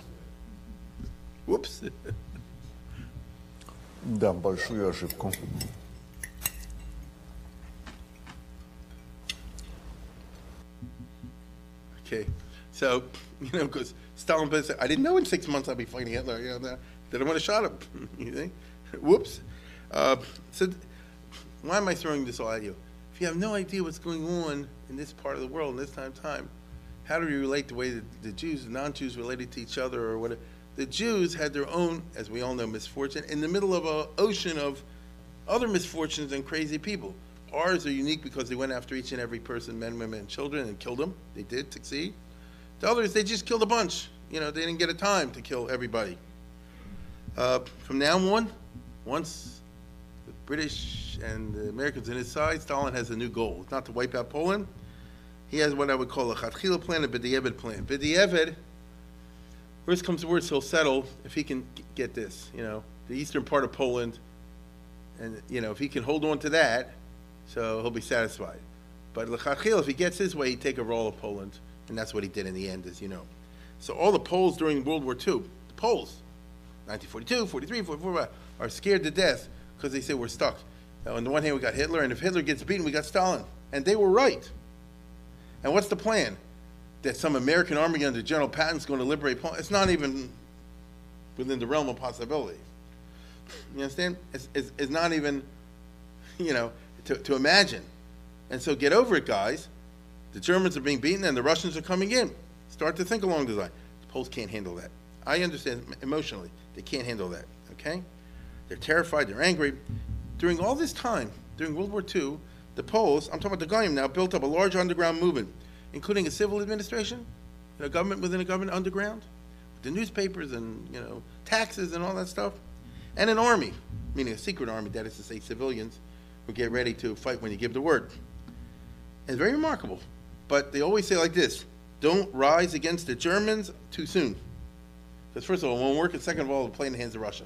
S1: Whoops.
S12: Да, [laughs] большую ошибку.
S1: Okay, so, you know, because Stalin said, I didn't know in six months I'd be fighting Hitler, you know, that, that I would have shot him, [laughs] you think? Whoops. Uh, so, why am I throwing this all at you? If you have no idea what's going on in this part of the world in this time time, how do you relate the way that the Jews and non-Jews related to each other or whatever? The Jews had their own, as we all know, misfortune in the middle of an ocean of other misfortunes and crazy people. Ours are unique because they went after each and every person, men, women, and children, and killed them. They did succeed. The others, they just killed a bunch. You know, they didn't get a time to kill everybody. Uh, from now on, once the British and the Americans on his side, Stalin has a new goal. It's not to wipe out Poland. He has what I would call a Chatchila plan, a B'di'eved plan. B'di'eved, worst comes to worst, he'll settle if he can get this, you know, the eastern part of Poland, and, you know, if he can hold on to that, so he'll be satisfied. But L'chachil, if he gets his way, he'd take over all of Poland, and that's what he did in the end, as you know. So all the Poles during World War II, the Poles, 1942, 43, 44, uh, are scared to death because they say we're stuck. Now, on the one hand, we got Hitler, and if Hitler gets beaten, we got Stalin. And they were right. And what's the plan? That some American army under General Patton's going to liberate Poland? It's not even within the realm of possibility. You understand? It's, it's, it's not even, you know, to, to imagine. And so get over it, guys. The Germans are being beaten and the Russians are coming in. Start to think along the line. The Poles can't handle that. I understand emotionally. They can't handle that, okay? They're terrified, they're angry. During all this time, during World War II, the Poles, I'm talking about the Goyim now, built up a large underground movement, including a civil administration, a government within a government underground, the newspapers and, you know, taxes and all that stuff, and an army, meaning a secret army, that is to say civilians, who get ready to fight when you give the word. It's very remarkable. But they always say like this, don't rise against the Germans too soon. Because first of all, it won't work, and second of all, it'll play in the hands of Russia.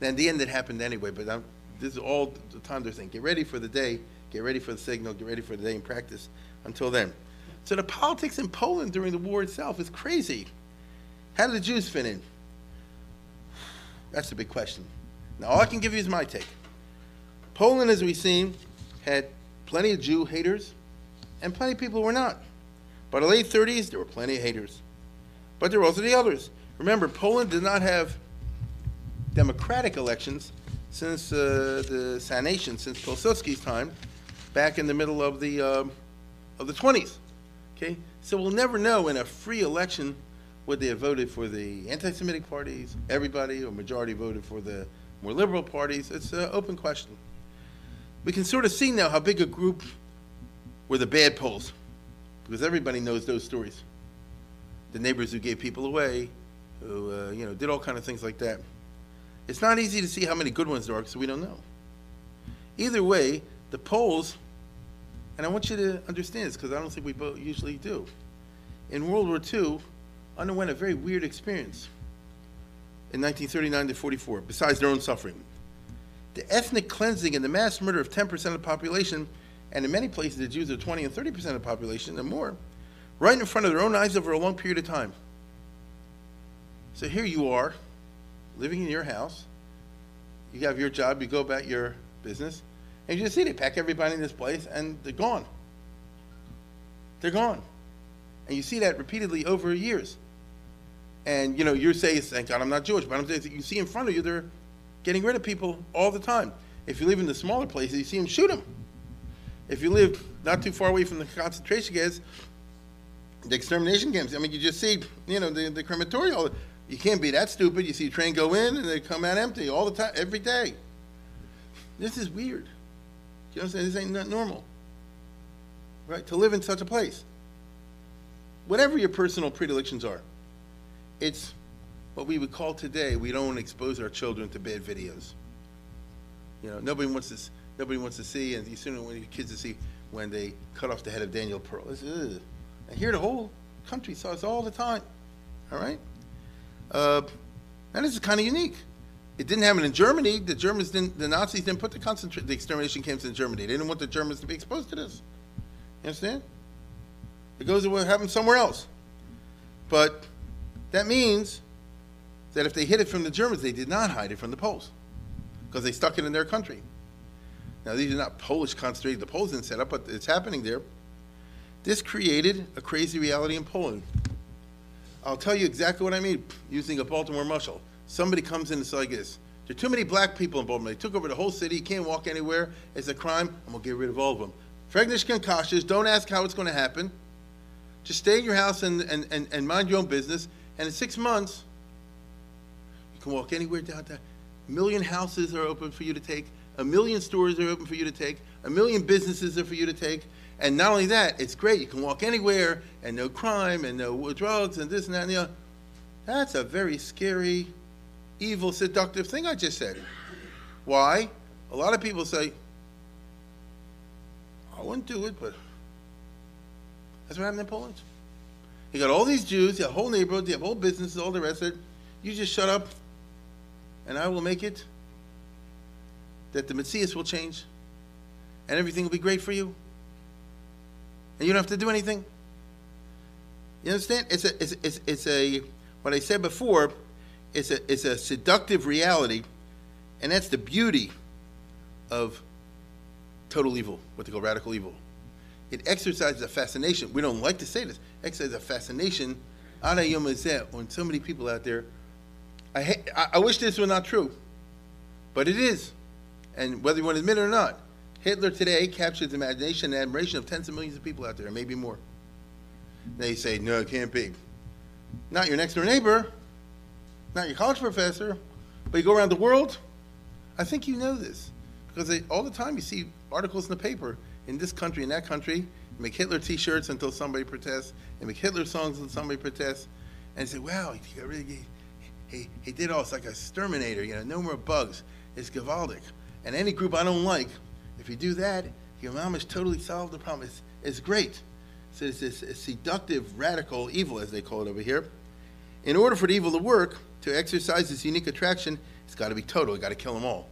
S1: Then in the end, it happened anyway, but I'm, this is all the time they're saying, get ready for the day, get ready for the signal, get ready for the day in practice until then. So the politics in Poland during the war itself is crazy. How did the Jews fit in? That's the big question. Now, all I can give you is my take. Poland, as we've seen, had plenty of Jew haters and plenty of people who were not. By the late 30s, there were plenty of haters. But there were also the others. Remember, Poland did not have democratic elections since uh, the sanation, since Pilsudski's time, back in the middle of the, uh, of the 20s. Okay? So we'll never know in a free election would they have voted for the anti-Semitic parties, everybody, or majority voted for the more liberal parties. It's an open question. We can sort of see now how big a group were the bad Poles, because everybody knows those stories. The neighbors who gave people away, who uh, you know did all kind of things like that. It's not easy to see how many good ones there are because we don't know. Either way, the Poles, and I want you to understand this because I don't think we both usually do. In World War II, underwent a very weird experience in 1939 to 44, besides their own suffering. The ethnic cleansing and the mass murder of 10% of the population, and in many places the Jews are 20 and 30% of the population and more, right in front of their own eyes over a long period of time. So here you are, living in your house. You have your job, you go about your business, and you see they pack everybody in this place and they're gone. They're gone. And you see that repeatedly over years. And you know, you say, thank God I'm not Jewish, but I'm saying you see in front of you they're getting rid of people all the time. If you live in the smaller places, you see them shoot them. If you live not too far away from the concentration camps, the extermination camps, I mean, you just see, you know, the, the crematorium. You can't be that stupid. You see a train go in and they come out empty all the time, every day. This is weird. You saying? This ain't not normal. Right? To live in such a place. Whatever your personal predilections are, it's what we would call today, we don't expose our children to bad videos. You know, nobody wants to, nobody wants to see, and you soon want your kids to see when they cut off the head of Daniel Pearl. It's. And here the whole country saw this all the time. All right? Uh, and this is kind of unique. It didn't happen in Germany. The Germans didn't, the Nazis didn't put the concentration, the extermination camps in Germany. They didn't want the Germans to be exposed to this. You understand? It goes to what happened somewhere else. But that means that if they hid it from the Germans, they did not hide it from the Poles because they stuck it in their country. Now, these are not Polish concentrated, the Poles didn't set up, but it's happening there. This created a crazy reality in Poland. I'll tell you exactly what I mean using a Baltimore mashal. Somebody comes in and says like this. There are too many black people in Baltimore. They took over the whole city. You can't walk anywhere. It's a crime. I'm going to get rid of all of them. Fregnish Kashas, don't ask how it's going to happen. Just stay in your house and, and, and, and mind your own business. And in six months, you can walk anywhere downtown. A million houses are open for you to take. A million stores are open for you to take. A million businesses are for you to take. And not only that, it's great. You can walk anywhere and no crime and no drugs and this and that and the other. That's a very scary, evil, seductive thing I just said. Why? A lot of people say, I wouldn't do it, but that's what happened in Poland. You got all these Jews, you have whole neighborhood, you have whole businesses, all the rest of it. You just shut up, and I will make it that the Matthias will change, and everything will be great for you, and you don't have to do anything. You understand? It's a, it's, it's, it's a, what I said before, it's a, it's a seductive reality, and that's the beauty of total evil, what they call radical evil. It exercises a fascination. We don't like to say this. Exercises a fascination. On so many people out there. I, I, I wish this were not true, but it is. And whether you want to admit it or not, Hitler today captures the imagination and admiration of tens of millions of people out there, maybe more. They say, no, it can't be. Not your next door neighbor, not your college professor, but you go around the world. I think you know this because they, all the time you see articles in the paper in this country, in that country, make Hitler T-shirts until somebody protests, and make Hitler songs until somebody protests, and say, "Wow, he, really, he, he did all. It's like a exterminator. You know, no more bugs. It's Gavaldic." And any group I don't like, if you do that, your mom has totally solved the problem. It's, it's great. So it's this seductive, radical evil, as they call it over here. In order for the evil to work, to exercise this unique attraction, it's got to be total. You got to kill them all.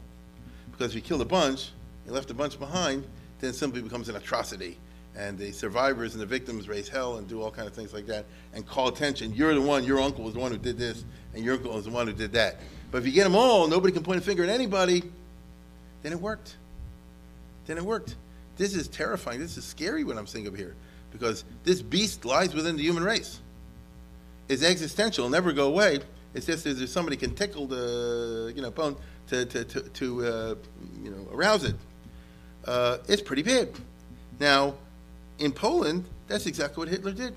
S1: Because if you killed a bunch, you left a bunch behind, then it simply becomes an atrocity. And the survivors and the victims raise hell and do all kind of things like that and call attention. You're the one, your uncle was the one who did this, and your uncle was the one who did that. But if you get them all, nobody can point a finger at anybody, then it worked. then it worked. This is terrifying. This is scary what I'm saying up here because this beast lies within the human race. It's existential, it'll never go away. It's just as if somebody can tickle the you know bone to to to, to uh, you know arouse it. Uh, it's pretty bad. Now, in Poland, that's exactly what Hitler did.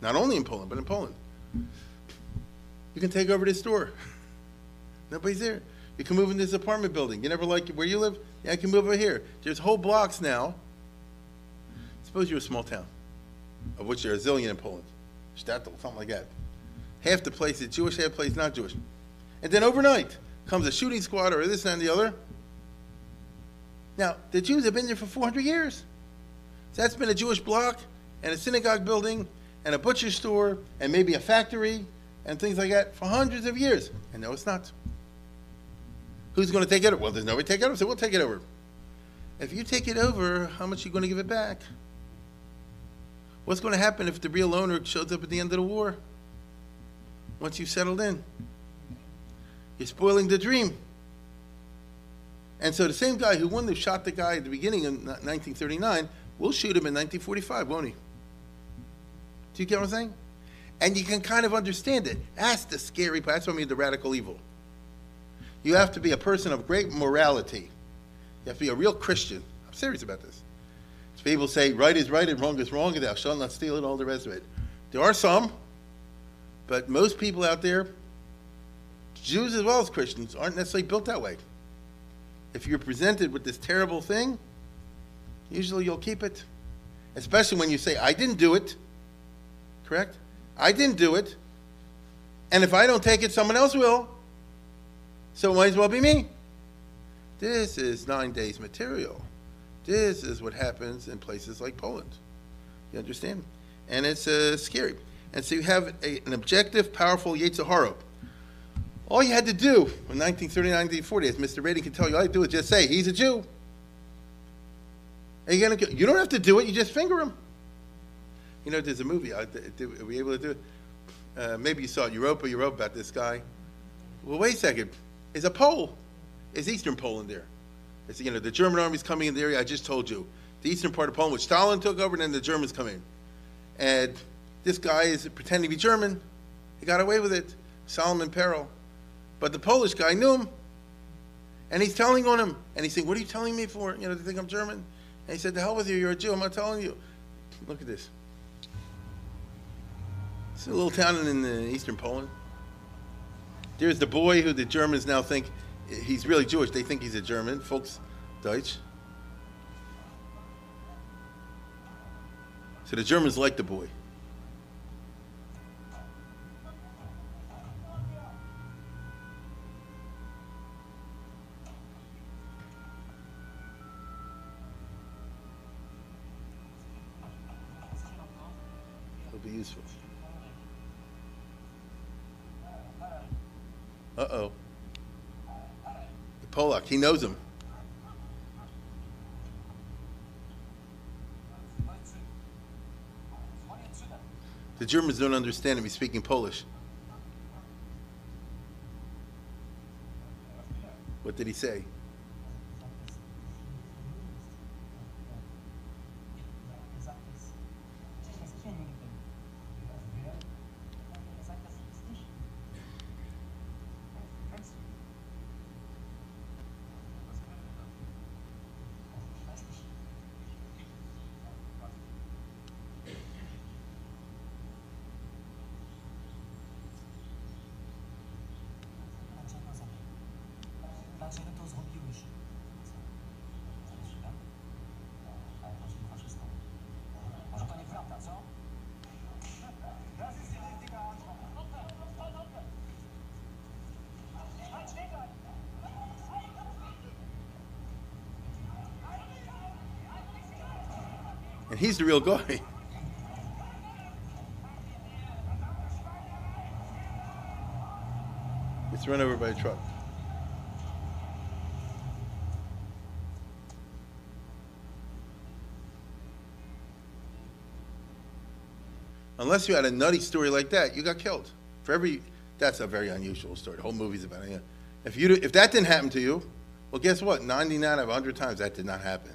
S1: Not only in Poland, but in Poland. You can take over this store. [laughs] Nobody's there. You can move in this apartment building. You never like where you live? Yeah, I can move over here. There's whole blocks now. Suppose you're a small town, of which there are a zillion in Poland. Shtetl, something like that. Half the place is Jewish, half the place not Jewish. And then overnight comes a shooting squad or this and the other. Now, the Jews have been there for 400 years. So that's been a Jewish block and a synagogue building and a butcher store and maybe a factory and things like that for hundreds of years. And no, it's not. Who's going to take it over? Well, there's nobody to take it over, so we'll take it over. If you take it over, how much are you going to give it back? What's going to happen if the real owner shows up at the end of the war? Once you've settled in, you're spoiling the dream. And so the same guy who wouldn't have shot the guy at the beginning in 1939 will shoot him in 1945, won't he? Do you get what I'm saying? And you can kind of understand it. That's the scary part. That's what I mean the radical evil. You have to be a person of great morality. You have to be a real Christian. I'm serious about this. People say right is right and wrong is wrong, and thou shalt not steal and all the rest of it. There are some, but most people out there, Jews as well as Christians, aren't necessarily built that way. If you're presented with this terrible thing, usually you'll keep it. Especially when you say, I didn't do it. Correct? I didn't do it. And if I don't take it, someone else will. So it might as well be me. This is nine days material. This is what happens in places like Poland. You understand? And it's uh, scary. And so you have a, an objective, powerful Yetzer Hara. All you had to do in 1939, 1940, as Mr. Radin can tell you, all you do is just say, he's a Jew. And you're gonna, you don't have to do it, you just finger him. You know, there's a movie, uh, are we able to do it? Uh, maybe you saw it, Europa, you about this guy. Well, wait a second. Is a Pole. Is Eastern Poland there? It's, you know, the German army's coming in the area, I just told you. The eastern part of Poland, which Stalin took over, and then the Germans come in. And this guy is pretending to be German. He got away with it. Solomon Perel. But the Polish guy knew him. And he's telling on him. And he's saying, What are you telling me for? You know, to think I'm German? And he said, The hell with you, you're a Jew, I'm not telling you. Look at this. It's a little town in, in eastern Poland. There's the boy who the Germans now think he's really Jewish. They think he's a German. Folks, Deutsch. So the Germans like the boy. Uh-oh. The Polak, he knows him. The Germans don't understand him. He's speaking Polish. What did he say? And he's the real guy. Gets run over by a truck. Unless you had a nutty story like that, you got killed. For every, that's a very unusual story. The whole movie's about it. If you, if that didn't happen to you, well, guess what? 99 out of 100 times that did not happen.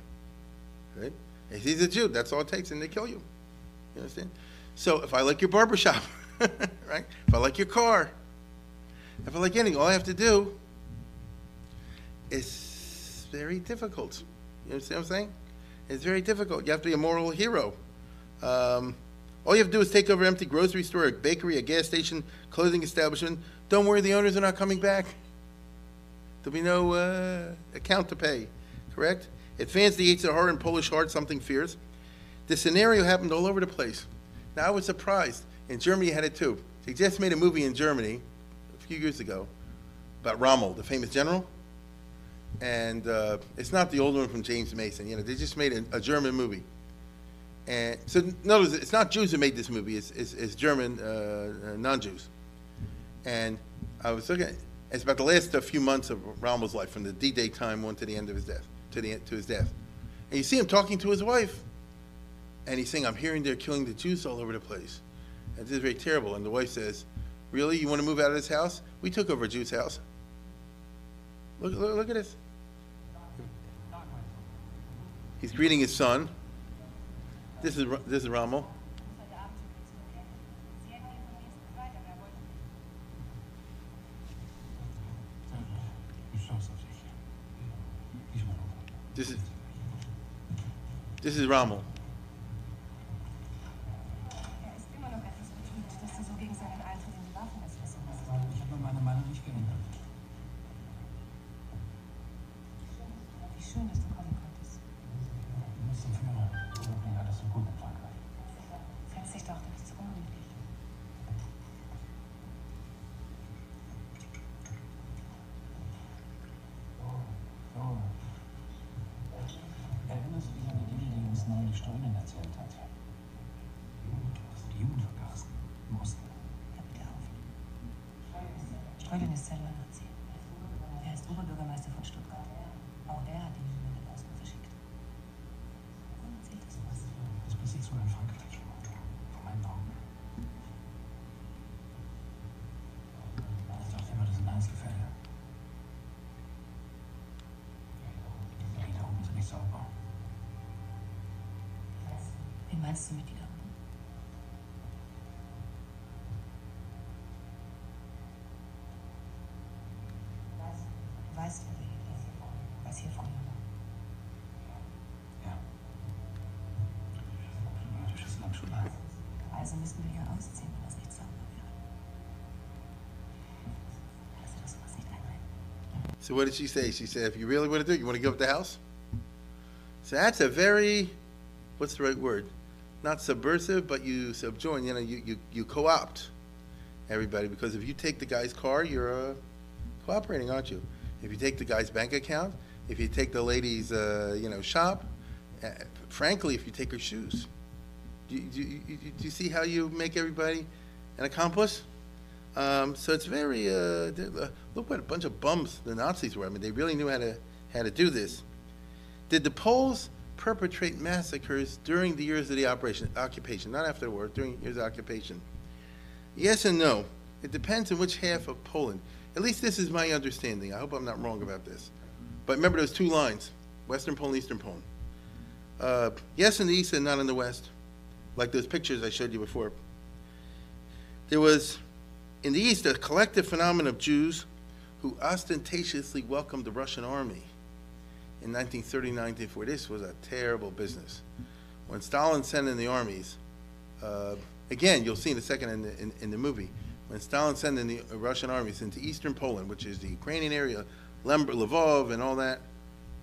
S1: right? If he's a Jew, that's all it takes, and they kill you. You understand? So if I like your barber shop, [laughs] right? If I like your car, if I like anything, all I have to do is very difficult. You understand what I'm saying? It's very difficult. You have to be a moral hero. Um, all you have to do is take over an empty grocery store, a bakery, a gas station, clothing establishment. Don't worry, the owners are not coming back. There'll be no uh, account to pay, correct? It fans the Yetzer Hara and Polish heart, something fierce. The scenario happened all over the place. Now, I was surprised. and Germany, had it too. They just made a movie in Germany a few years ago about Rommel, the famous general. And uh, it's not the old one from James Mason. You know, they just made a, a German movie. And so, notice it's not Jews who made this movie. It's, it's, it's German uh, uh, non-Jews. And I was looking. It's about the last uh, few months of Rommel's life, from the D-Day time on to the end of his death, to the to his death. And you see him talking to his wife, and he's saying, "I'm hearing they're killing the Jews all over the place, and this is very terrible." And the wife says, "Really? You want to move out of this house? We took over a Jew's house. Look, look, look at this." He's greeting his son. This is this is Rommel. This is this is Rommel.
S14: Du weißt, wer wir hier sind. Was hier früher war.
S15: Ja. Jüdisches Land schon lang.
S14: Also müssten wir hier ausziehen, wenn das nicht sauber wäre. Lass dir doch sowas nicht einreden.
S1: So what did she say? She said, if you really want to do it, you want to give up the house? So that's a very, what's the right word? Not subversive, but you subjoin, you know, you, you, you co-opt everybody, because if you take the guy's car, you're uh, cooperating, aren't you? If you take the guy's bank account, if you take the lady's, uh, you know, shop, uh, frankly, if you take her shoes, do you, do, do you see how you make everybody an accomplice? Um, so it's very, uh, uh, look what a bunch of bums the Nazis were. I mean, they really knew how to, how to do this. Did the Poles perpetrate massacres during the years of the operation, occupation, not after the war, during the years of occupation? Yes and no. It depends on which half of Poland. At least this is my understanding. I hope I'm not wrong about this. But remember those two lines, Western Poland, Eastern Poland. Uh, yes in the East and not in the West, like those pictures I showed you before. There was in the East, a collective phenomenon of Jews who ostentatiously welcomed the Russian army in 1939-44. This was a terrible business. When Stalin sent in the armies, uh, again, you'll see in a second in the, in, in the movie, when Stalin sent in the Russian armies into eastern Poland, which is the Ukrainian area, Lvov and all that,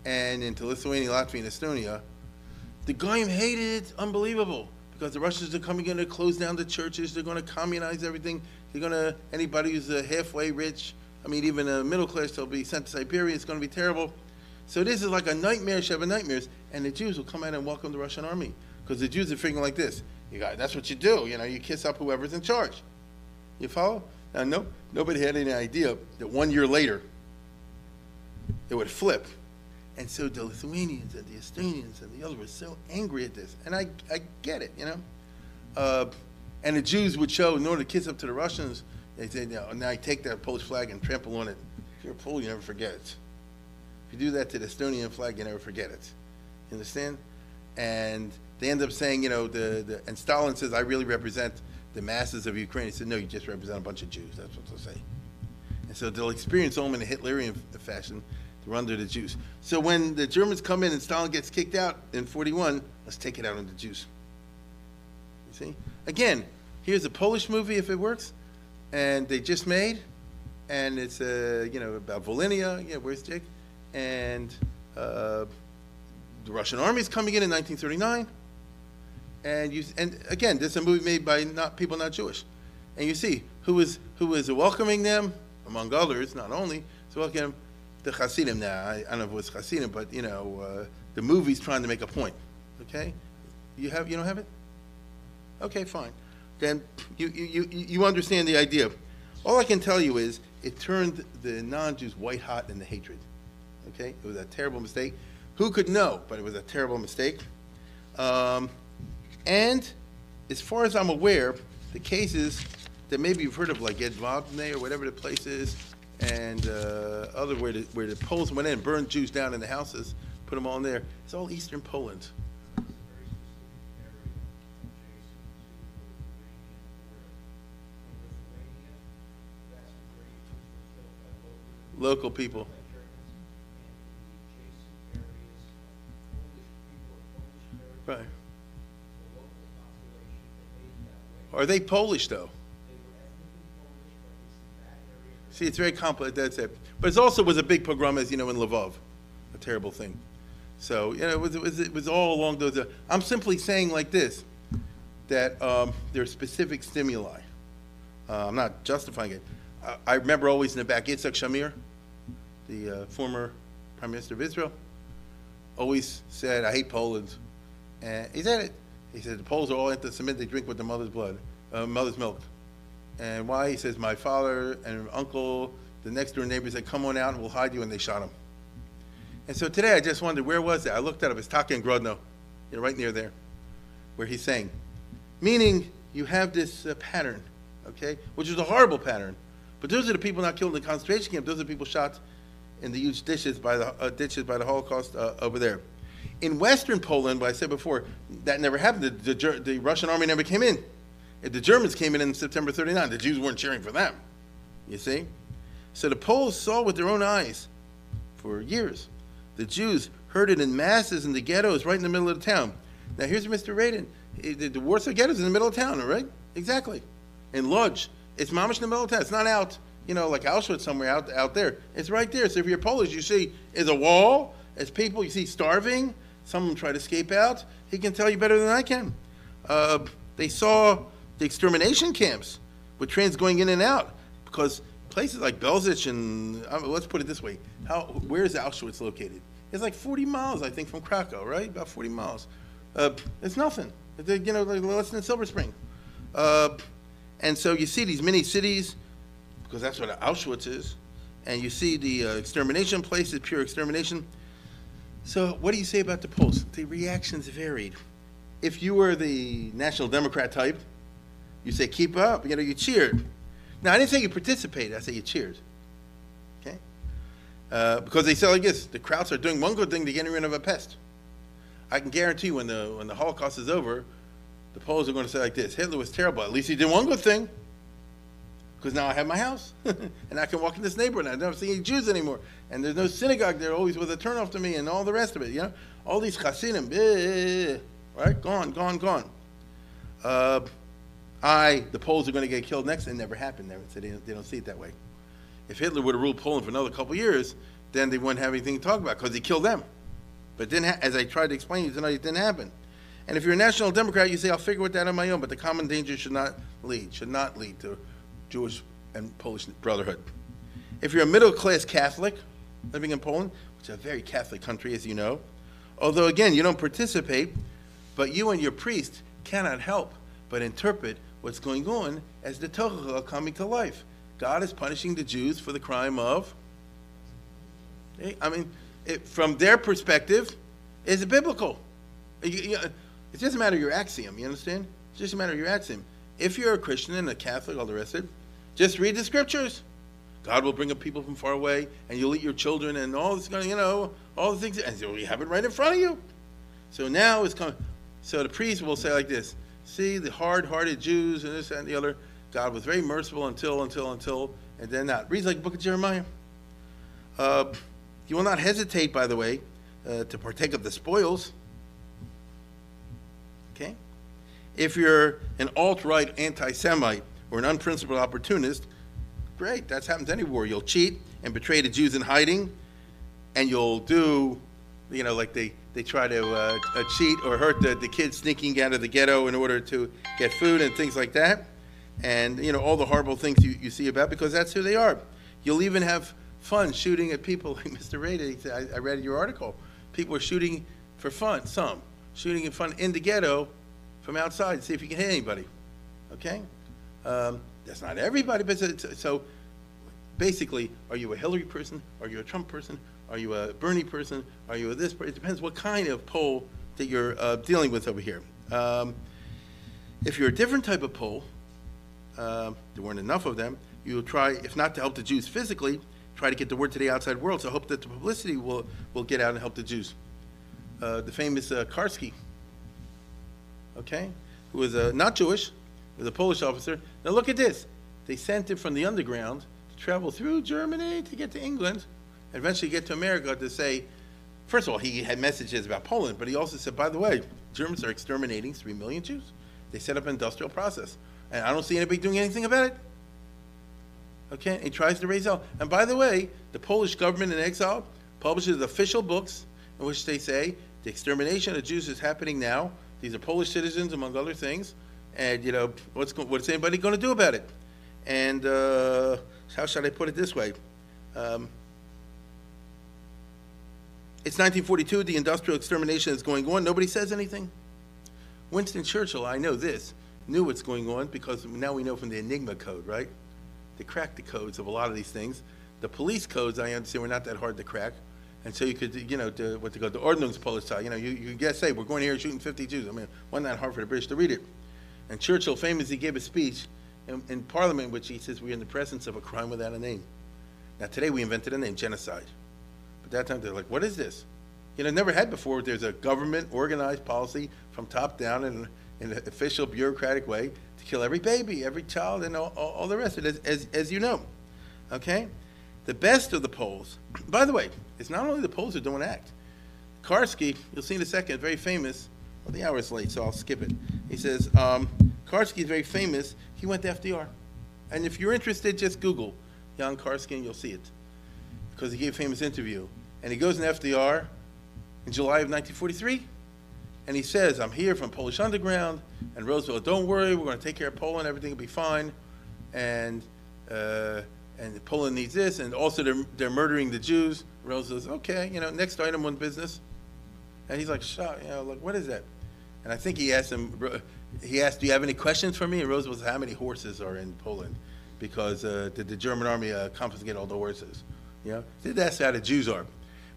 S1: and into Lithuania, Latvia, and Estonia, the Goyim hated it, unbelievable, because the Russians are coming in to close down the churches, they're going to communize everything, they're going to, anybody who's uh, halfway rich, I mean, even a middle class, they'll be sent to Siberia, it's going to be terrible. So this is like a nightmare, seven nightmares, and the Jews will come out and welcome the Russian army, because the Jews are figuring like this, you got, that's what you do, you know, you kiss up whoever's in charge. You follow? Now, no, nobody had any idea that one year later, it would flip. And so the Lithuanians and the Estonians and the others were so angry at this. And I, I get it, you know. Uh, and the Jews would show, in order to kiss up to the Russians, they say, now, now I take that Polish flag and trample on it. If you're a Pole, you never forget it. If you do that to the Estonian flag, you never forget it. You understand? And they end up saying, you know, the, the and Stalin says, I really represent the masses of Ukraine. He said, no, you just represent a bunch of Jews. That's what they'll say. And so they'll experience them in a Hitlerian fashion. They're under the Jews. So when the Germans come in and Stalin gets kicked out in 41, let's take it out on the Jews. You see? Again, here's a Polish movie if it works, and they just made, and it's uh, you know about Volhynia. Yeah, where's Jake? And uh, the Russian army is coming in in 1939, and you and again, this is a movie made by not people not Jewish, and you see who is who is welcoming them among others, not only welcoming them, the Hasidim. Now I, I don't know if it was Hasidim, but you know uh, the movie's trying to make a point. Okay, you have you don't have it? Okay, fine. Then you, you, you, you understand the idea. All I can tell you is it turned the non-Jews white hot in the hatred. Okay, it was a terrible mistake. Who could know? But it was a terrible mistake. Um, and as far as I'm aware, the cases that maybe you've heard of, like Ed or whatever the place is, and uh, other where the, where the Poles went in burned Jews down in the houses, put them all in there. It's all Eastern Poland. local people. Right. Are they Polish though? See, it's very complex. That's it. But it also was a big pogrom, as you know, in Lvov, a terrible thing. So you know, it was, it was, it was all along those. Uh, I'm simply saying like this, that um, there are specific stimuli. Uh, I'm not justifying it. I, I remember always in the back, Yitzhak Shamir, the uh, former prime minister of Israel, always said, "I hate Poland," and he said it. He said the Poles are all anti-Semitic; they drink with their mother's blood, uh, mother's milk. And why? He says, "My father and uncle, the next door neighbors, said, come on out, and we'll hide you," and they shot him. And so today, I just wondered where was it? I looked at it. It's Taka and Grodno, you know, right near there, where he's saying, meaning you have this uh, pattern, okay, which is a horrible pattern. But those are the people not killed in the concentration camp. Those are the people shot in the huge ditches by the uh, ditches by the Holocaust uh, over there. In Western Poland, but I said before, that never happened. The, the, the, Russian army never came in. The Germans came in in September 39, the Jews weren't cheering for them. You see? So the Poles saw with their own eyes for years. The Jews herded in masses in the ghettos right in the middle of the town. Now here's Mr. Radin. The, the Warsaw ghetto is in the middle of town, right? Exactly. In Lodz. It's mamish in the middle of town. It's not out you know, like Auschwitz somewhere out out there. It's right there. So if you're Polish, you see is a wall, it's people you see starving. Some of them try to escape out. He can tell you better than I can. Uh, they saw the extermination camps with trains going in and out because places like Belzec and uh, let's put it this way: how where is Auschwitz located? It's like 40 miles, I think, from Krakow, right? About 40 miles. Uh, it's nothing. It's, you know, like less than Silver Spring. Uh, and so you see these mini cities because that's what Auschwitz is. And you see the uh, extermination places, pure extermination. So what do you say about the Poles? The reactions varied. If you were the National Democrat type, you say keep up. You know, you cheered. Now I didn't say you participated. I say you cheered. Okay. Uh, because they say like this: the Krauts are doing one good thing to getting rid of a pest. I can guarantee when the when the Holocaust is over, the Poles are going to say like this: Hitler was terrible. At least he did one good thing because now I have my house [laughs] and I can walk in this neighborhood. I don't see any Jews anymore, and there's no synagogue there. Always was a turnoff to me, and all the rest of it. You know, all these Hasidim, eh, right? Gone, gone, gone. Uh, I, the Poles are going to get killed next. It never happened there, so they, they don't see it that way. If Hitler would have ruled Poland for another couple years, then they wouldn't have anything to talk about because he killed them. But didn't ha- as I tried to explain to you tonight, it didn't happen. And if you're a national Democrat, you say, I'll figure it out on my own, but the common danger should not lead, should not lead to Jewish and Polish brotherhood. If you're a middle class Catholic living in Poland, which is a very Catholic country, as you know, although again, you don't participate, but you and your priest cannot help but interpret what's going on as the Torah coming to life. God is punishing the Jews for the crime of. Eh, I mean, it, from their perspective, is it biblical? It, it doesn't matter your axiom, you understand? It doesn't matter of your axiom. If you're a Christian and a Catholic, all the rest of it, just read the scriptures. God will bring up people from far away, and you'll eat your children, and all this, you know, all the things, and you have it right in front of you. So now it's coming. So the priest will say like this: See, the hard-hearted Jews and this and the other. God was very merciful until, until, until, and then not. Reads like the book of Jeremiah. Uh, you will not hesitate, by the way, uh, to partake of the spoils. Okay? If you're an alt-right anti-Semite or an unprincipled opportunist, great. That happens anywhere. You'll cheat and betray the Jews in hiding, and you'll do, you know, like they, they try to uh, uh, cheat or hurt the, the kids sneaking out of the ghetto in order to get food and things like that. And, you know, all the horrible things you, you see about because that's who they are. You'll even have fun shooting at people [laughs] like Mr. Said- I, I read your article. People are shooting for fun, some, shooting in fun in the ghetto from outside to see if you can hit anybody. Okay? Um, that's not everybody, but it's, so basically, are you a Hillary person? Are you a Trump person? Are you a Bernie person? Are you a this person? It depends what kind of Pole that you're uh, dealing with over here. Um, if you're a different type of Pole, uh, there weren't enough of them, you'll try, if not to help the Jews physically, try to get the word to the outside world. So hope that the publicity will, will get out and help the Jews. Uh, the famous uh, Karski, okay, who was uh, not Jewish, was a Polish officer. Now look at this. They sent him from the underground to travel through Germany to get to England, and eventually get to America to say, first of all, he had messages about Poland, but he also said, by the way, Germans are exterminating three million Jews. They set up an industrial process, and I don't see anybody doing anything about it. Okay, he tries to raise hell. And by the way, the Polish government in exile publishes official books in which they say the extermination of Jews is happening now. These are Polish citizens, among other things. And you know, what's what's anybody going to do about it? And uh, how should I put it this way? Um, it's 1942. The industrial extermination is going on. Nobody says anything. Winston Churchill, I know this, knew what's going on because now we know from the Enigma code, right? They cracked the codes of a lot of these things. The police codes, I understand, were not that hard to crack. And so you could, you know, what they call the Ordnungspolizei, you know, you, you guess, say, we're going here shooting 50 Jews. I mean, wasn't that hard for the British to read it? And Churchill famously gave a speech in, in Parliament in which he says we're in the presence of a crime without a name. Now, today we invented a name, genocide. But that time they're like, what is this? You know, never had before. There's a government organized policy from top down in, in an official bureaucratic way to kill every baby, every child, and all, all, all the rest of it, as, as, as you know. Okay? The best of the Poles, [clears throat] by the way, it's not only the Poles who don't act. Karski, you'll see in a second, very famous. Well, the hour is late, so I'll skip it. He says, um, Karski is very famous. He went to FDR. And if you're interested, just Google Jan Karski and you'll see it. Because he gave a famous interview. And he goes in FDR in July of 1943, and he says, I'm here from Polish Underground, and Roosevelt, don't worry, we're going to take care of Poland, everything will be fine, and uh, and Poland needs this, and also they're, they're murdering the Jews. Roosevelt says, okay, you know, next item on business. And he's like, shut, you know, like, what is that? And I think he asked him, he asked, do you have any questions for me? And Roosevelt said, how many horses are in Poland? Because uh, did the German army uh, confiscate all the horses? You know, Did that's how the Jews are.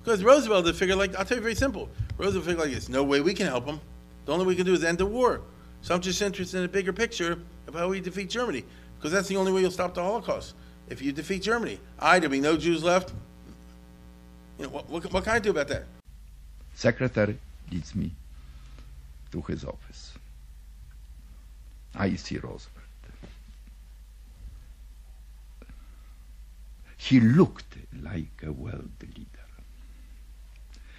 S1: Because Roosevelt figured, like, I'll tell you very simple. Roosevelt figured, like, there's no way we can help them. The only way we can do is end the war. So I'm just interested in a bigger picture of how we defeat Germany. Because that's the only way you'll stop the Holocaust. If you defeat Germany. I, there'll be no Jews left. You know, what, what, what can I do about that?
S16: Secretary leads me to his office. I see Roosevelt. He looked like a world leader.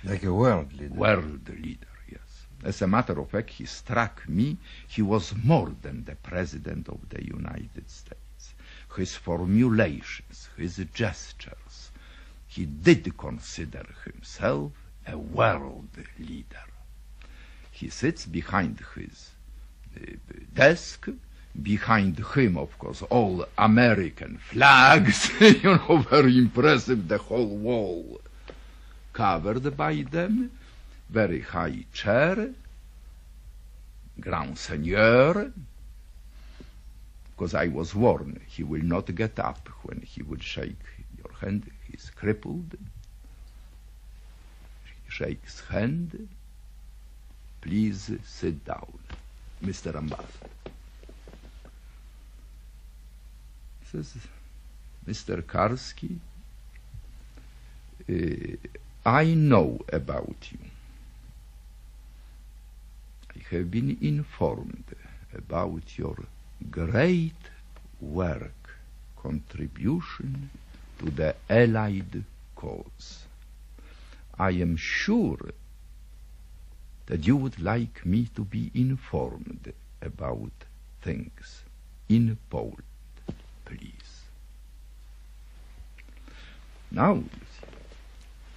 S12: Like a world leader?
S16: World leader, yes. As a matter of fact, he struck me, he was more than the President of the United States. His formulations, his gestures, he did consider himself a world leader. He sits behind his uh, desk, behind him, of course, all American flags, [laughs] you know, very impressive, the whole wall covered by them, very high chair, Grand Seigneur, because I was warned he will not get up when he will shake your hand. He's crippled. Shakes hand. Please sit down, Mr. Ambassador. Says, Mr. Karski, uh, I know about you. have been informed about your great work, contribution to the Allied cause. I am sure that you would like me to be informed about things in Poland, please. Now,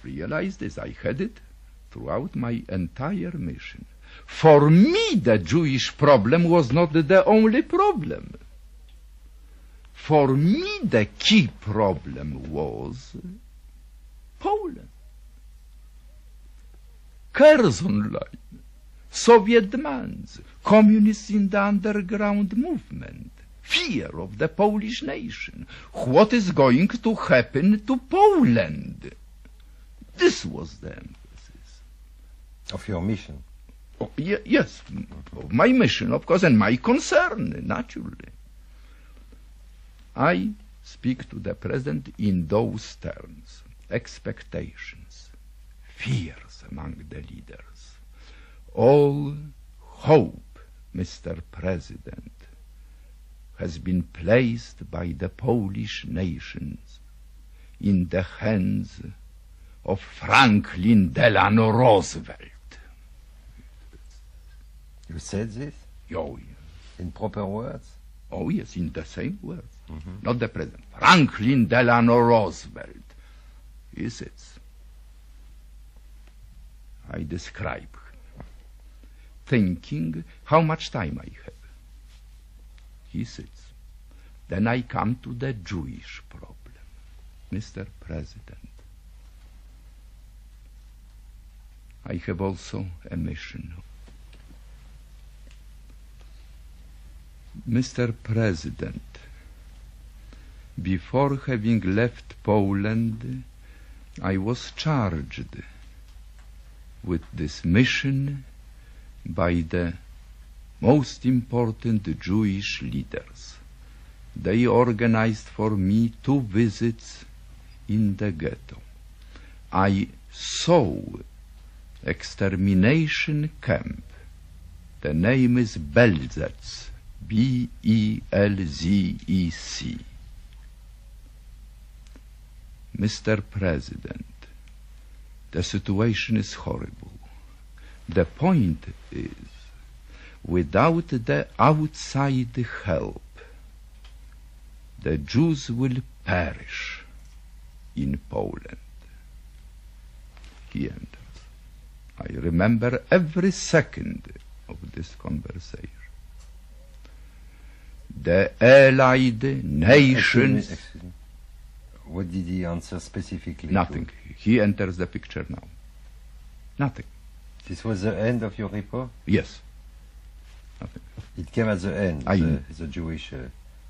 S16: realize this, I had it throughout my entire mission. For me, the Jewish problem was not the only problem. For me, the key problem was Poland. Curzon line, Soviet demands, communists in the underground movement, fear of the Polish nation, what is going to happen to Poland. This was the emphasis.
S12: Of your mission?
S16: Oh, ye- yes, of my mission, of course, and my concern, naturally. I speak to the President in those terms expectations, fears among the leaders. All hope, Mr. President, has been placed by the Polish nations in the hands of Franklin Delano Roosevelt.
S12: You said this?
S16: Oh,
S12: In proper words?
S16: Oh, yes, in the same words. Mm-hmm. Not the president. Franklin Delano Roosevelt. He sits. I describe thinking how much time I have. He sits. Then I come to the Jewish problem. Mr. President, I have also a mission. Mr. President, before having left Poland, I was charged with this mission by the most important Jewish leaders. They organized for me two visits in the ghetto. I saw extermination camp. The name is Belzec, B-E-L-Z-E-C. Mr. President, the situation is horrible. The point is, without the outside help, the Jews will perish in Poland. He enters. I remember every second of this conversation. The Allied nations.
S12: Excuse me. What did he answer specifically? to?
S16: Nothing. He enters the picture now. Nothing.
S12: This was the end of your report?
S16: Yes. Nothing.
S12: It came at the end,
S16: I-
S12: the, the Jewish... Uh,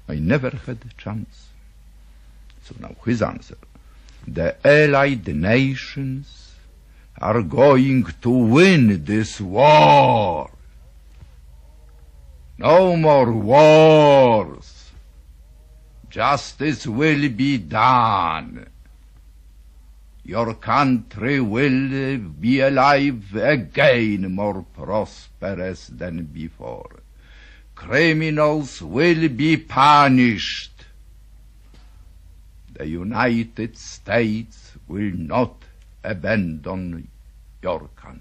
S16: I never had a chance. So now his answer. The Allied nations are going to win this war. No more wars. Justice will be done. Your country will be alive again, more prosperous than before. Criminals will be punished. The United States will not abandon your country.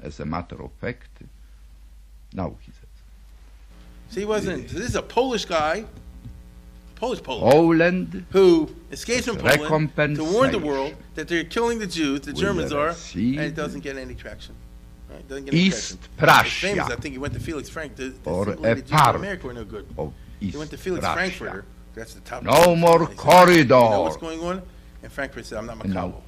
S16: As a matter of fact, now he says,
S1: So he wasn't. This is a Polish guy, Polish Polish,
S16: Poland
S1: who escapes from Poland to warn the world that they're killing the Jews, the Germans are, and it doesn't get any traction. Right? Doesn't get any
S16: East
S1: traction. It's famous.
S16: Prussia
S1: I think he went to Felix Frank. The, the
S16: or a
S1: lady Jews in
S16: part
S1: America were no good.
S16: of
S1: He
S16: East
S1: went to Felix
S16: Prussia.
S1: Frankfurter. That's the top.
S16: No more
S1: said,
S16: corridor.
S1: You know what's going on? And Frankfurt said, "I'm not
S16: now,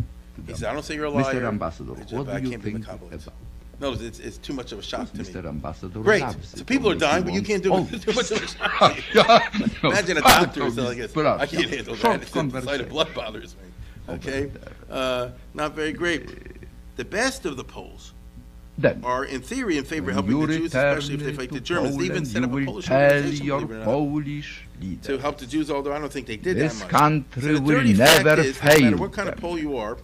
S1: He said, "I don't say you're a liar,
S16: Mr. Ambassador, what do you think
S1: Macabre."
S16: about
S1: No, it's, it's too much of a shock to me.
S16: Mr. Ambassador
S1: Great. So people are dying, but you can't do it. [laughs] Too much of a shock. [laughs] Imagine a doctor who's like
S16: this
S1: this. I can't handle that. The sight of blood bothers me. Okay? Uh, not very great. The best of the Poles
S16: Then,
S1: are, in theory, in favor of helping the Jews, especially if they fight the Germans. They even
S16: Poland,
S1: set up a Polish organization,
S16: your
S1: believe it or not,
S16: Polish
S1: to help the Jews, although I don't think they did
S16: This
S1: that much.
S16: country
S1: so the
S16: will never
S1: is, no matter what kind of. Pole you are,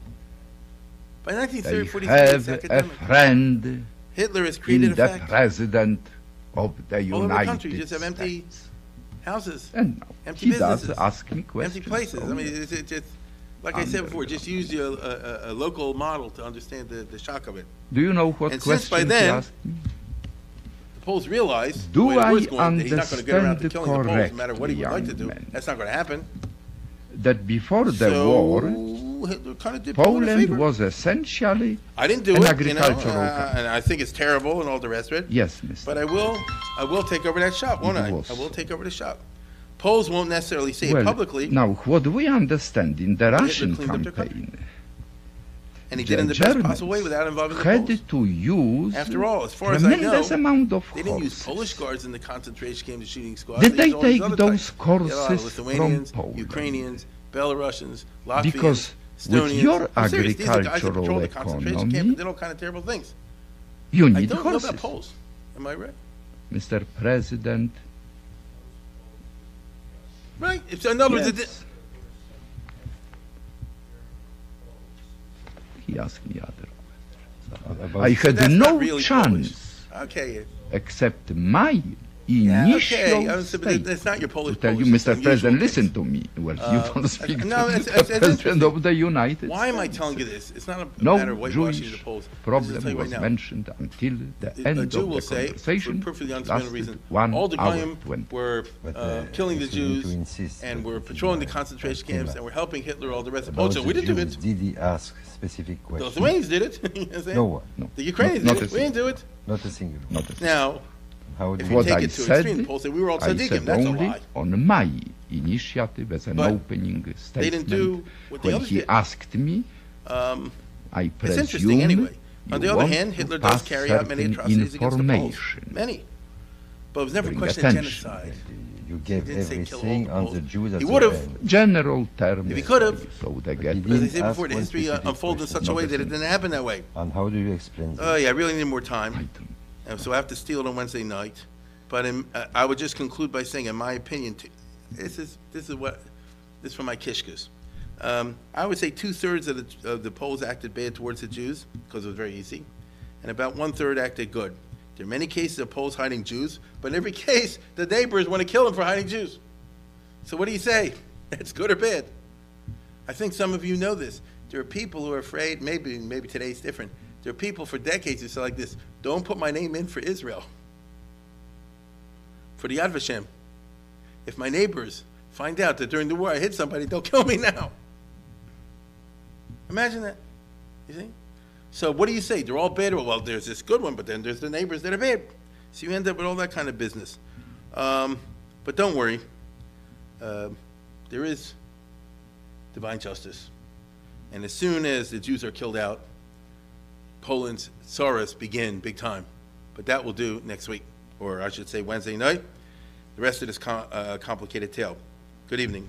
S1: by
S16: they
S1: 1930, 40,
S16: have a friend
S1: Hitler has created a
S16: the president of the
S1: All over the
S16: United
S1: country, you just have
S16: States.
S1: empty houses,
S16: And
S1: empty
S16: he does
S1: businesses,
S16: ask me
S1: empty places. I mean, it's, it's, it's like I said before, just use your, a, a, a local model to understand the, the shock of it.
S16: Do you know what
S1: And since
S16: question
S1: by
S16: he asked me?
S1: The Poles realized
S16: Do
S1: the
S16: I
S1: going, that he's not going to get around to
S16: understand
S1: killing the Poles, no matter what he would like to do.
S16: man?
S1: That's not going to happen.
S16: That before the
S1: so,
S16: war,
S1: Hitler kind of did Poland
S16: Poland was essentially
S1: I didn't do
S16: an
S1: it,
S16: agricultural
S1: you know, uh, and I think it's terrible and all the rest of it.
S16: Yes, Mr.
S1: But I will, I will take over that shop, won't
S16: It
S1: I? I will take over the shop. Poles won't necessarily say it
S16: Well,
S1: publicly,
S16: now, what we understand in the Russian
S1: cleaned up their
S16: campaign,
S1: and he did it in the
S16: the
S1: best
S16: Germans
S1: possible way without involving the Poles.
S16: had to use
S1: After all, as far as I know,
S16: tremendous amount of
S1: they didn't use. Polish guards in the concentration camps, shooting squads.
S16: Did they
S1: these
S16: take those
S1: types. They had a lot of
S16: courses from Poland?
S1: Ukrainians, Belarusians, Latvians,
S16: Because with your
S1: I'm serious, these are guys that
S16: agricultural
S1: controlled the concentration camp
S16: economy,
S1: and did all kind of terrible things.
S16: You
S1: I
S16: need
S1: don't know
S16: horses.
S1: about Poles. Am I right?
S16: Mr. President,
S1: Right. If, in other words, it,
S16: Yes. he asked me other questions. I had no
S1: really
S16: chance
S1: okay.
S16: except my
S1: Yeah, okay. I was- but that's not your Polish.
S16: to tell you, Mr. President,
S1: case.
S16: listen to me. Well,
S1: Uh,
S16: you don't speak
S1: no,
S16: to
S1: it's-
S16: the
S1: it's- it's
S16: President of the United
S1: Why am I telling you this? It's not a
S16: No
S1: matter of whitewashing
S16: Jewish
S1: the Poles. I'll just
S16: problem
S1: tell you right
S16: was
S1: now.
S16: mentioned until the
S1: A
S16: end
S1: Jew
S16: of
S1: will
S16: the
S1: say, for
S16: conversation.
S1: perfectly understandable
S16: lasted
S1: reason,
S16: one
S1: all the
S16: hour
S1: Goyim
S16: 20.
S1: were
S12: But,
S1: uh,
S12: uh,
S1: killing the
S12: it's going to
S1: Jews
S12: insist
S1: and
S12: that
S1: were
S12: it
S1: patrolling the
S12: is
S1: concentration
S12: Fatima.
S1: camps and were helping Hitler, all the rest. Oh,
S12: About
S1: so
S12: the
S1: we didn't do
S12: Jews,
S1: it.
S12: Did he ask specific
S1: The
S12: questions?
S1: Lithuanians did it. [laughs] You know what I'm saying?
S12: No one. No.
S1: The Ukrainians
S16: Not-
S1: did
S16: not
S1: it.
S16: a
S1: We didn't do it.
S12: Not a single.
S16: Not a
S1: Now,
S12: How
S1: if
S12: do
S1: you
S16: What
S1: take
S16: I
S1: it to
S16: said,
S1: extreme, the Poles we were all
S16: I
S1: tzaddikim. That's a
S16: only
S1: lie.
S16: on my initiative as an
S1: But
S16: opening
S1: they
S16: statement.
S1: didn't do what
S16: when he
S1: did.
S16: asked me,
S1: Um,
S16: I
S1: it's interesting anyway. On the other hand, Hitler does carry out many atrocities against the Poles. Many. But it was never a question of genocide.
S12: You gave
S1: didn't say kill all
S12: everything
S1: the
S12: on the Jews
S1: He
S12: the
S1: would've.
S16: General terms.
S1: If he could've.
S16: So they get
S1: But as I said before, the history unfolded in such a way that it didn't happen that way.
S12: And how do you explain that?
S1: Oh, yeah, I really need more time. And so I have to steal it on Wednesday night. But in, uh, I would just conclude by saying, in my opinion, this is, this is what, this is from my kishkas. Um, I would say two-thirds of the, of the Poles acted bad towards the Jews, because it was very easy, and about one-third acted good. There are many cases of Poles hiding Jews, but in every [laughs] case, the neighbors want to kill them for hiding Jews. So what do you say? [laughs] It's good or bad? I think some of you know this. There are people who are afraid, maybe, maybe today's different. There are people for decades who say like this, don't put my name in for Israel. For the Yad Vashem. If my neighbors find out that during the war I hit somebody, they'll [laughs] kill me now. Imagine that. You see? So what do you say? They're all bad. Well, there's this good one, but then there's the neighbors that are bad. So you end up with all that kind of business. Um, but don't worry. Uh, there is divine justice. And as soon as the Jews are killed out, Poland's sorrows begin big time. But that will do next week, or I should say Wednesday night. The rest of this com- uh, complicated tale. Good evening.